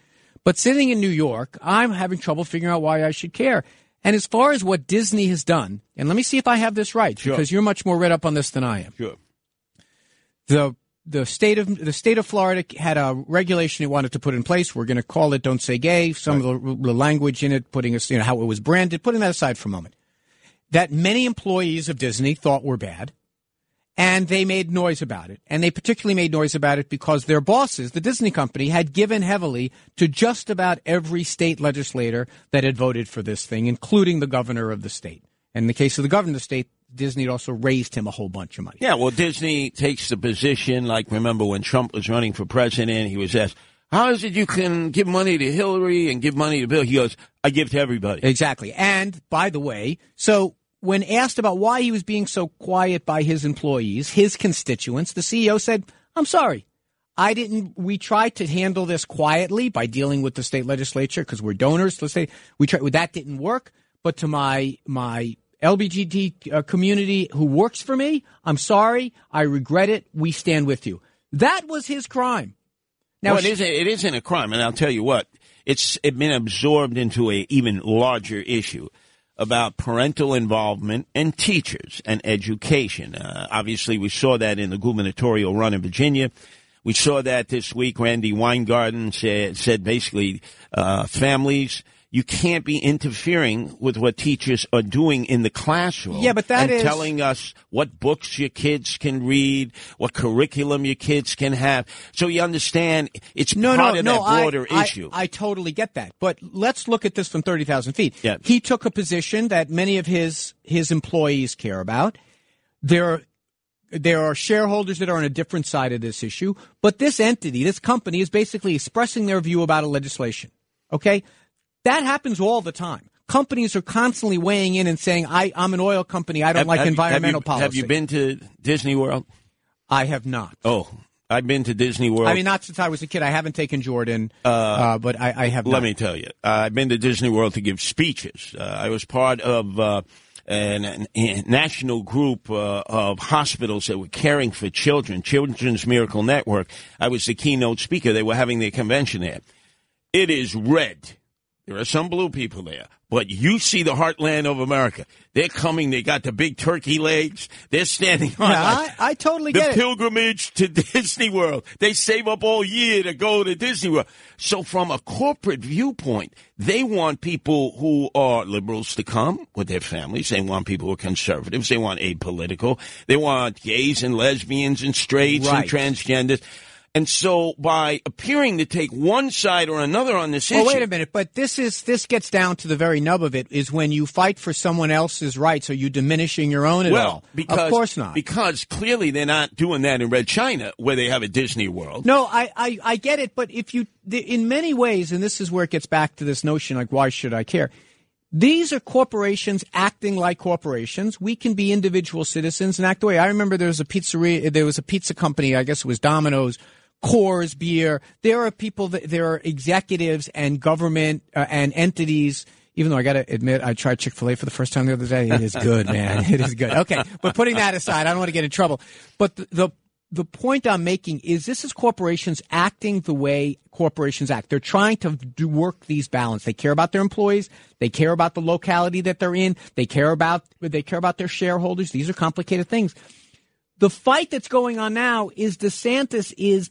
But sitting in New York, I'm having trouble figuring out why I should care. And as far as what Disney has done, and let me see if I have this right, Sure. because you're much more read up on this than I am. Sure. The the state of the state of Florida had a regulation it wanted to put in place. We're going to call it "Don't Say Gay." Some of the, the language in it, putting us, you know, how it was branded, putting that aside for a moment. That many employees of Disney thought were bad, and they made noise about it. And they particularly made noise about it because their bosses, the Disney company, had given heavily to just about every state legislator that had voted for this thing, including the governor of the state. And in the case of the governor of the state, Disney also raised him a whole bunch of money. Yeah, well, Disney takes the position, like, remember when Trump was running for president, he was asked, how is it you can give money to Hillary and give money to Bill? He goes, I give to everybody. Exactly. And by the way, so when asked about why he was being so quiet by his employees, his constituents, the CEO said, I'm sorry. I didn't, we tried to handle this quietly by dealing with the state legislature because we're donors. Let's say we tried, that didn't work. But to my, my LGBT uh, community who works for me, I'm sorry. I regret it. We stand with you. That was his crime. Now, it isn't, it isn't a crime, and I'll tell you what, it's it been absorbed into a even larger issue about parental involvement and teachers and education. Uh, obviously, we saw that in the gubernatorial run in Virginia. We saw that this week. Randi Weingarten said, said basically, uh, families, you can't be interfering with what teachers are doing in the classroom. Yeah, but that and is- telling us what books your kids can read, what curriculum your kids can have. So you understand it's no, part no, of no, that broader I, issue. I, I totally get that. But let's look at this from 30,000 feet. Yeah. He took a position that many of his, his employees care about. There are, there are shareholders that are on a different side of this issue, but this entity, this company is basically expressing their view about a legislation. Okay? That happens all the time. Companies are constantly weighing in and saying, I, I'm an oil company. I don't Have- like have you- environmental have you, policy. Have you been to Disney World? I have not. Oh, I've been to Disney World. I mean, not since I was a kid. I haven't taken Jordan, uh, but I, I have Let not. me tell you, uh, I've been to Disney World to give speeches. Uh, I was part of uh, an, a national group uh, of hospitals that were caring for children, Children's Miracle Network. I was the keynote speaker. They were having their convention there. It is red. There are some blue people there, but you see the heartland of America. They're coming. They got the big turkey legs. They're standing on Yeah, like I, I totally the get it. pilgrimage to Disney World. They save up all year to go to Disney World. So from a corporate viewpoint, they want people who are liberals to come with their families. They want people who are conservatives. They want apolitical. They want gays and lesbians and straights Right. and transgenders. And so by appearing to take one side or another on this Well, issue. wait a minute, but this is this gets down to the very nub of it. Is when you fight for someone else's rights, are you diminishing your own at well, all? because of course not. Because clearly they're not doing that in Red China, where they have a Disney World. No, I, I, I get it, but if you, the- in many ways, and this is where it gets back to this notion, like, why should I care? These are corporations acting like corporations. We can be individual citizens and act the way. I remember there was a pizzeria, there was a pizza company, I guess it was Domino's, Coors Beer. There are people that, there are executives and government uh, and entities. Even though I got to admit, I tried Chick Fil A for the first time the other day. It is good, man. It is good. Okay, but putting that aside, I don't want to get in trouble. But the, the the point I'm making is this is corporations acting the way corporations act. They're trying to do work these balance. They care about their employees. They care about the locality that they're in. They care about they care about their shareholders. These are complicated things. The fight that's going on now is DeSantis is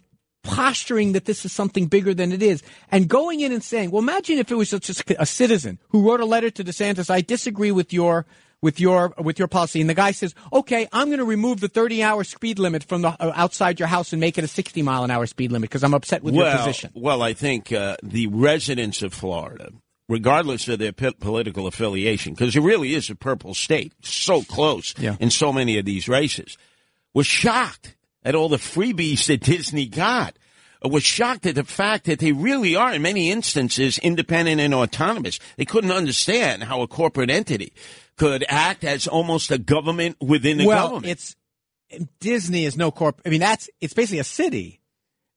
posturing that this is something bigger than it is and going in and saying, well, imagine if it was just a citizen who wrote a letter to DeSantis. I disagree with your with your with your policy and the guy says okay i'm going to remove the 30 hour speed limit from the uh, outside your house and make it a 60 mile an hour speed limit because i'm upset with well, your position Well, I think uh, the residents of Florida regardless of their p- political affiliation, because it really is a purple state, so close Yeah. in so many of these races, was shocked at all the freebies that Disney got. Was shocked at the fact that they really are, in many instances, independent and autonomous. They couldn't understand how a corporate entity could act as almost a government within a well, government. it's Disney is no corp. I mean, that's it's basically a city.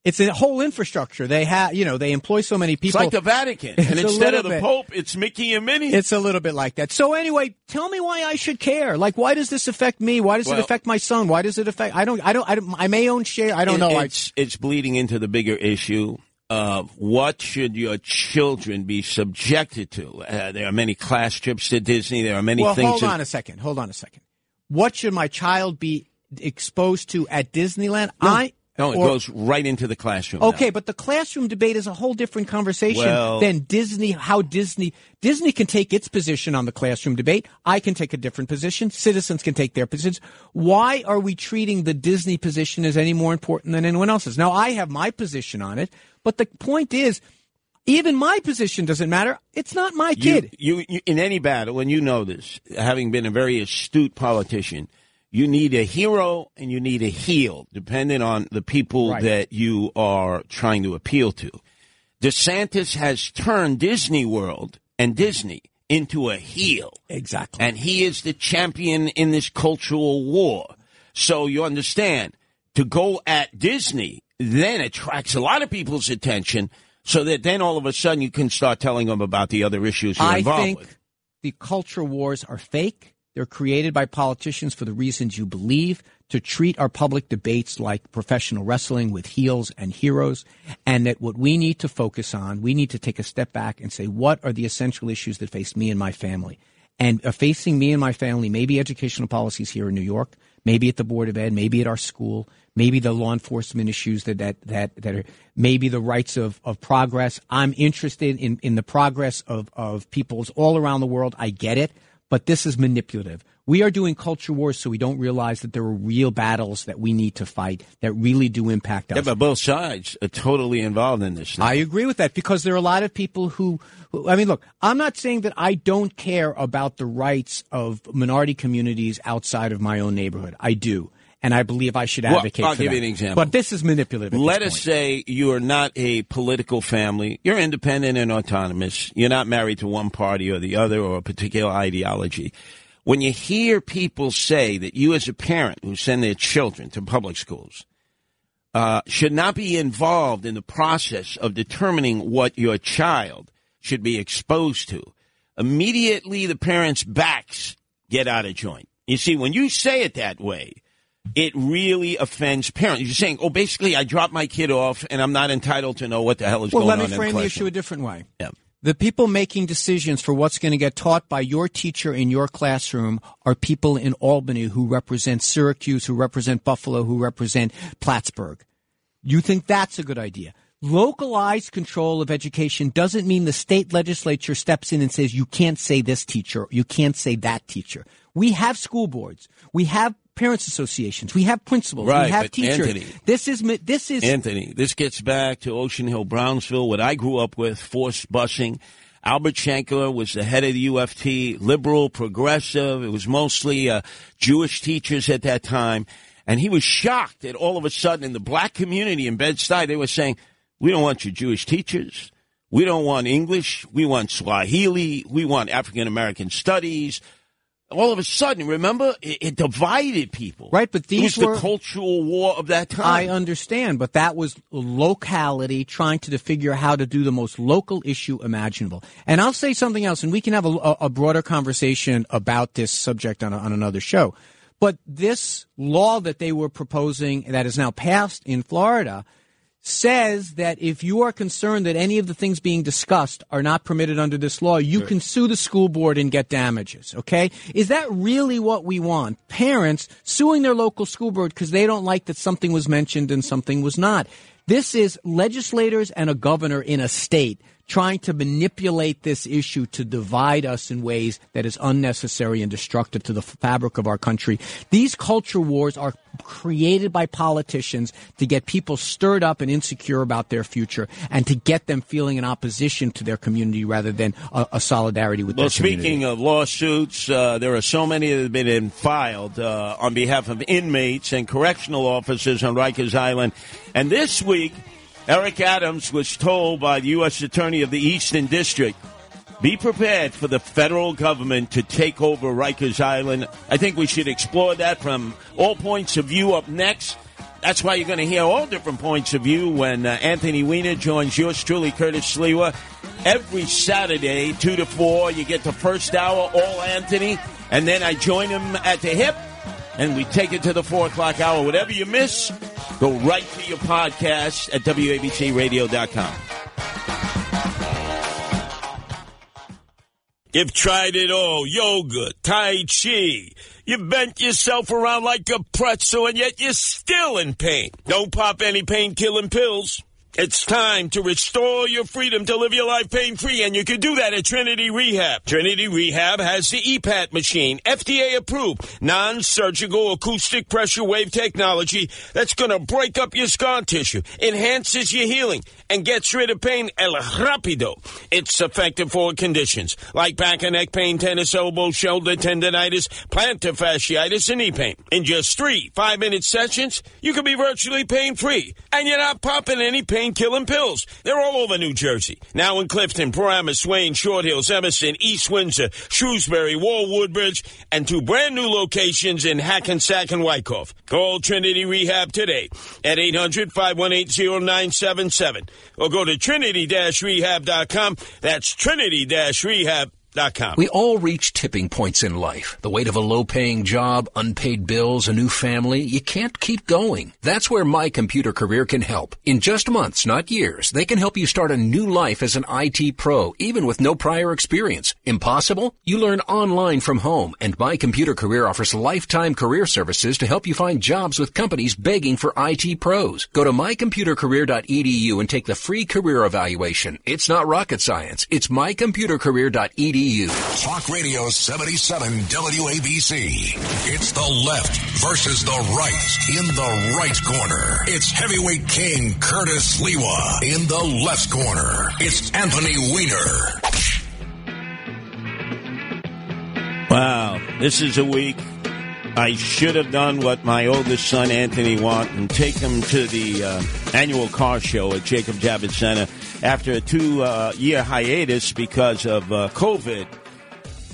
It's a whole infrastructure. They have, you know, they employ so many It's people. like the Vatican, It's and instead of the bit. Pope, it's Mickey and Minnie. It's a little bit like that. So anyway, tell me why I should care. Like, why does this affect me? Why does Well- it affect my son? Why does it affect? I don't. I don't. I, don't, I may own share. I don't It- know. I, It's it's bleeding into the bigger issue of what should your children be subjected to. Uh, there are many class trips to Disney. There are many well, things. hold that- on a second. Hold on a second. What should my child be exposed to at Disneyland? I no, it or- goes right into the classroom. now. Okay, but the classroom debate is a whole different conversation Well- than Disney. How Disney Disney can take its position on the classroom debate. I can take a different position. Citizens can take their positions. Why are we treating the Disney position as any more important than anyone else's? Now, I have my position on it, but the point is, even my position doesn't matter. It's not my You- kid. You, you in any battle, and you know this, having been a very astute politician, you need a hero and you need a heel, depending on the people Right. that you are trying to appeal to. DeSantis has turned Disney World and Disney into a heel. Exactly. And he is the champion in this cultural war. So you understand, to go at Disney then attracts a lot of people's attention so that then all of a sudden you can start telling them about the other issues you're I involved think with. the culture wars are fake. They're created by politicians for the reasons you believe to treat our public debates like professional wrestling with heels and heroes. And that what we need to focus on, we need to take a step back and say, what are the essential issues that face me and my family? And uh, facing me and my family, maybe educational policies here in New York, maybe at the Board of Ed, maybe at our school, maybe the law enforcement issues that that that, that are maybe the rights of, of progress. I'm interested in, in the progress of, of peoples all around the world. I get it, but this is manipulative. We are doing culture wars so we don't realize that there are real battles that we need to fight that really do impact us. Yeah, but both sides are totally involved in this. now. I agree with that because there are a lot of people who, who, I mean, look, I'm not saying that I don't care about the rights of minority communities outside of my own neighborhood. I do. And I believe I should Well, advocate I'll for give that. you an example. But this is manipulative. at Let us point. say you are not a political family. You're independent and autonomous. You're not married to one party or the other or a particular ideology. When you hear people say that you, as a parent who send their children to public schools, uh, should not be involved in the process of determining what your child should be exposed to, immediately the parents' backs get out of joint. You see, when you say it that way, it really offends parents. You're saying, oh, basically, I dropped my kid off and I'm not entitled to know what the hell is Well, going on. Well, let me frame the issue a different way. Yeah. The people making decisions for what's going to get taught by your teacher in your classroom are people in Albany who represent Syracuse, who represent Buffalo, who represent Plattsburgh. You think that's a good idea? Localized control of education doesn't mean the state legislature steps in and says you can't say this teacher, you can't say that teacher. We have school boards, we have parents associations, we have principals, Right, we have teachers. Anthony- this is this is Anthony, this gets back to Ocean Hill, Brownsville, what I grew up with, forced busing. Albert Shanker was the head of the UFT, liberal, progressive. It was mostly uh, Jewish teachers at that time. And he was shocked that all of a sudden in the black community in Bed-Stuy, they were saying, we don't want your Jewish teachers. We don't want English. We want Swahili. We want African American studies. All of a sudden, remember, it, it divided people. Right, but it these was were- the cultural war of that time. I understand, but that was locality trying to figure how to do the most local issue imaginable. And I'll say something else, and we can have a, a broader conversation about this subject on, a, on another show. But this law that they were proposing that is now passed in Florida says that if you are concerned that any of the things being discussed are not permitted under this law, you can sue the school board and get damages. Okay? Is that really what we want? Parents suing their local school board because they don't like that something was mentioned and something was not. This is legislators and a governor in a state trying to manipulate this issue to divide us in ways that is unnecessary and destructive to the fabric of our country. These culture wars are created by politicians to get people stirred up and insecure about their future and to get them feeling an opposition to their community rather than a, a solidarity with Well, their community. speaking of lawsuits, uh, there are so many that have been filed uh, on behalf of inmates and correctional officers on Rikers Island. And this week, Eric Adams was told by the U.S. Attorney of the Eastern District be prepared for the federal government to take over Rikers Island. I think we should explore that from all points of view up next. That's why you're going to hear all different points of view when uh, Anthony Weiner joins yours truly, Curtis Sliwa. Every Saturday, 2 to 4, you get the first hour, all Anthony, and then I join him at the hip, and we take it to the 4 o'clock hour. Whatever you miss, go right to your podcast at WABCRadio.com. You've tried it all yoga, Tai Chi. You bent yourself around like a pretzel, and yet you're still in pain. Don't pop any pain killing pills. It's time to restore your freedom to live your life pain free, and you can do that at Trinity Rehab. Trinity Rehab has the EPAT machine, FDA approved, non surgical acoustic pressure wave technology that's going to break up your scar tissue, enhances your healing, and gets rid of pain el rapido. It's effective for conditions like back and neck pain, tennis elbow, shoulder tendonitis, plantar fasciitis, and knee pain. In just three five minute sessions, you can be virtually pain free, and you're not popping any pain killing pills. They're all over New Jersey. Now in Clifton, Paramus, Swain, Short Hills, Emerson, East Windsor, Shrewsbury, Wall, Woodbridge, and two brand new locations in Hackensack and Wyckoff. Call Trinity Rehab today at 800 518 0977 or go to trinity rehab.com. That's trinity rehab.com. We all reach tipping points in life. The weight of a low paying job, unpaid bills, a new family. You can't keep going. That's where My Computer Career can help. In just months, not years, they can help you start a new life as an IT pro, even with no prior experience. Impossible? You learn online from home, and My Computer Career offers lifetime career services to help you find jobs with companies begging for IT pros. Go to mycomputercareer.edu and take the free career evaluation. It's not rocket science. It's mycomputercareer.edu. Talk Radio 77 WABC. It's the left versus the right. In the right corner, it's heavyweight king Curtis Sliwa. In the left corner, it's Anthony Weiner. Wow, this is a week I should have done what my oldest son Anthony want and take him to the uh, annual car show at Jacob Javits Center after a two-year uh, hiatus because of uh, COVID.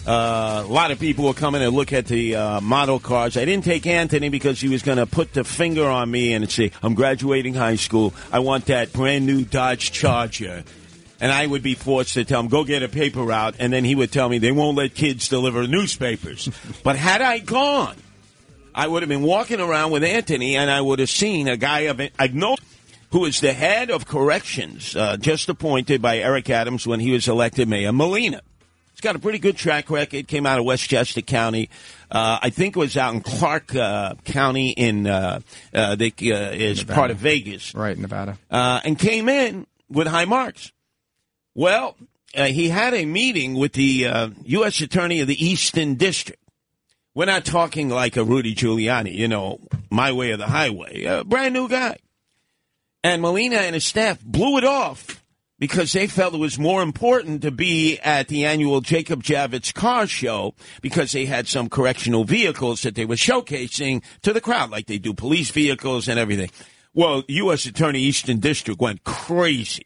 Uh, a lot of people were coming to look at the uh, model cars. I didn't take Anthony because he was going to put the finger on me and say, "I'm graduating high school. I want that brand new Dodge Charger." and I would be forced to tell him, go get a paper route, and then he would tell me they won't let kids deliver newspapers. but had I gone, I would have been walking around with Anthony, and I would have seen a guy of I know who is the head of corrections, uh, just appointed by Eric Adams when he was elected mayor, Molina. He's got a pretty good track record. Came out of Westchester County. Uh, I think it was out in Clark uh, County in uh, uh, that uh, is Nevada. part of Vegas, right, Nevada, uh, and came in with high marks. Well, uh, he had a meeting with the uh, U.S. Attorney of the Eastern District. We're not talking like a Rudy Giuliani, you know, my way or the highway. A brand new guy. And Molina and his staff blew it off because they felt it was more important to be at the annual Jacob Javits car show because they had some correctional vehicles that they were showcasing to the crowd, like they do police vehicles and everything. Well, U.S. Attorney Eastern District went crazy.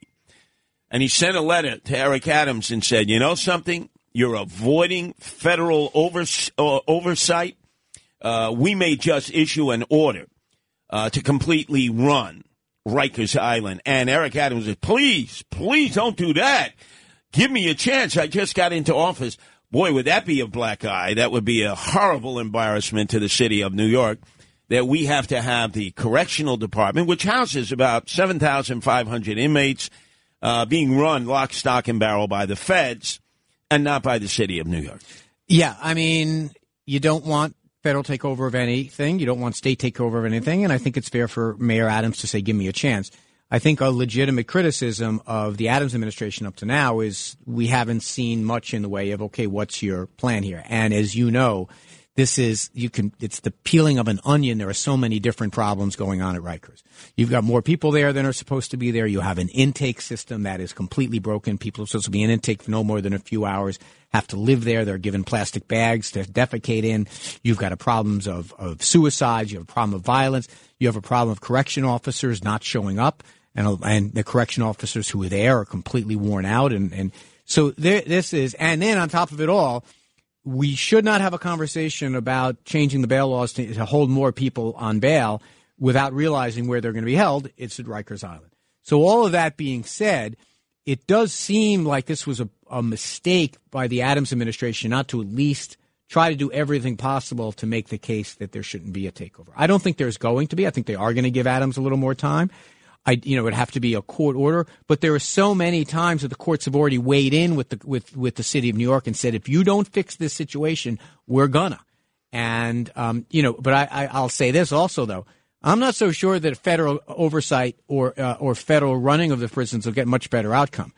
And he sent a letter to Eric Adams and said, you know something? You're avoiding federal overs- uh, oversight. Uh, we may just issue an order uh, to completely run Rikers Island. And Eric Adams said, please, please don't do that. Give me a chance. I just got into office. Boy, would that be a black eye. That would be a horrible embarrassment to the city of New York that we have to have the correctional department, which houses about 7,500 inmates, uh, being run lock, stock, and barrel by the feds and not by the city of New York. Yeah, I mean, you don't want federal takeover of anything. You don't want state takeover of anything. And I think it's fair for Mayor Adams to say, give me a chance. I think a legitimate criticism of the Adams administration up to now is we haven't seen much in the way of okay, what's your plan here? And as you know, this is you can it's the peeling of an onion. There are so many different problems going on at Rikers. You've got more people there than are supposed to be there. You have an intake system that is completely broken. People are supposed to be in intake for no more than a few hours have to live there. They're given plastic bags to defecate in. You've got a problems of, of suicides. You have a problem of violence. You have a problem of correction officers not showing up. And, and the correction officers who are there are completely worn out. And, and so there, this is and then on top of it all we should not have a conversation about changing the bail laws to, to, hold more people on bail without realizing where they're going to be held. It's at Rikers Island. So, all of that being said, it does seem like this was a, a mistake by the Adams administration not to at least try to do everything possible to make the case that there shouldn't be a takeover. I don't think there's going to be. I think they are going to give Adams a little more time. I, you know, it would have to be a court order. But there are so many times that the courts have already weighed in with the with with the city of New York and said, if you don't fix this situation, we're gonna. And um, you know, but I, I I'll say this also though. I'm not so sure that federal oversight or uh, or federal running of the prisons will get much better outcome.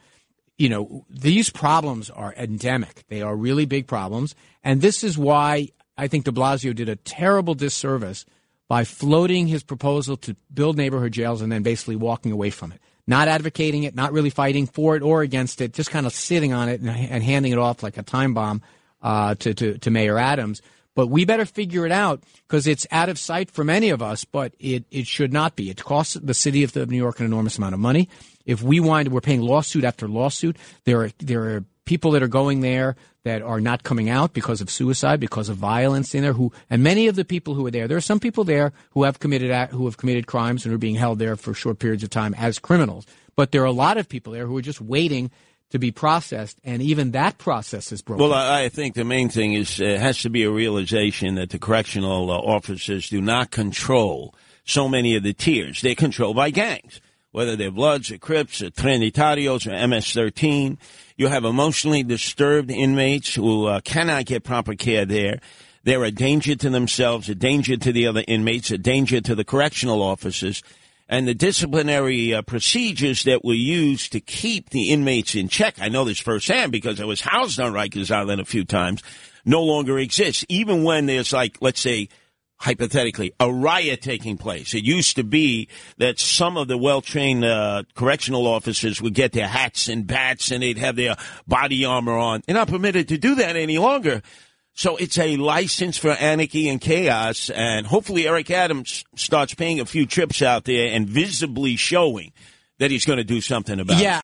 You know, these problems are endemic. They are really big problems, and this is why I think De Blasio did a terrible disservice by floating his proposal to build neighborhood jails and then basically walking away from it. Not advocating it, not really fighting for it or against it, just kind of sitting on it and, and handing it off like a time bomb uh, to, to, to Mayor Adams. But we better figure it out because it's out of sight for many of us, but it, it should not be. It costs the city of New York an enormous amount of money. If we wind, we're paying lawsuit after lawsuit. There are, there are people that are going there that are not coming out because of suicide, because of violence in there. Who and many of the people who are there, there are some people there who have committed who have committed crimes and are being held there for short periods of time as criminals. But there are a lot of people there who are just waiting to be processed, and even that process is broken. Well, I think the main thing is uh, has to be a realization that the correctional uh, officers do not control so many of the tiers; they're controlled by gangs whether they're Bloods or Crips or Trinitarios or MS-13. You have emotionally disturbed inmates who uh, cannot get proper care there. They're a danger to themselves, a danger to the other inmates, a danger to the correctional officers. And the disciplinary uh, procedures that were used to keep the inmates in check, I know this firsthand because I was housed on Rikers Island a few times, no longer exists. Even when there's like, let's say, hypothetically, a riot taking place. It used to be that some of the well trained uh, correctional officers would get their hats and bats and they'd have their body armor on. They're not permitted to do that any longer. So it's a license for anarchy and chaos. And hopefully Eric Adams starts paying a few trips out there and visibly showing that he's going to do something about yeah, it.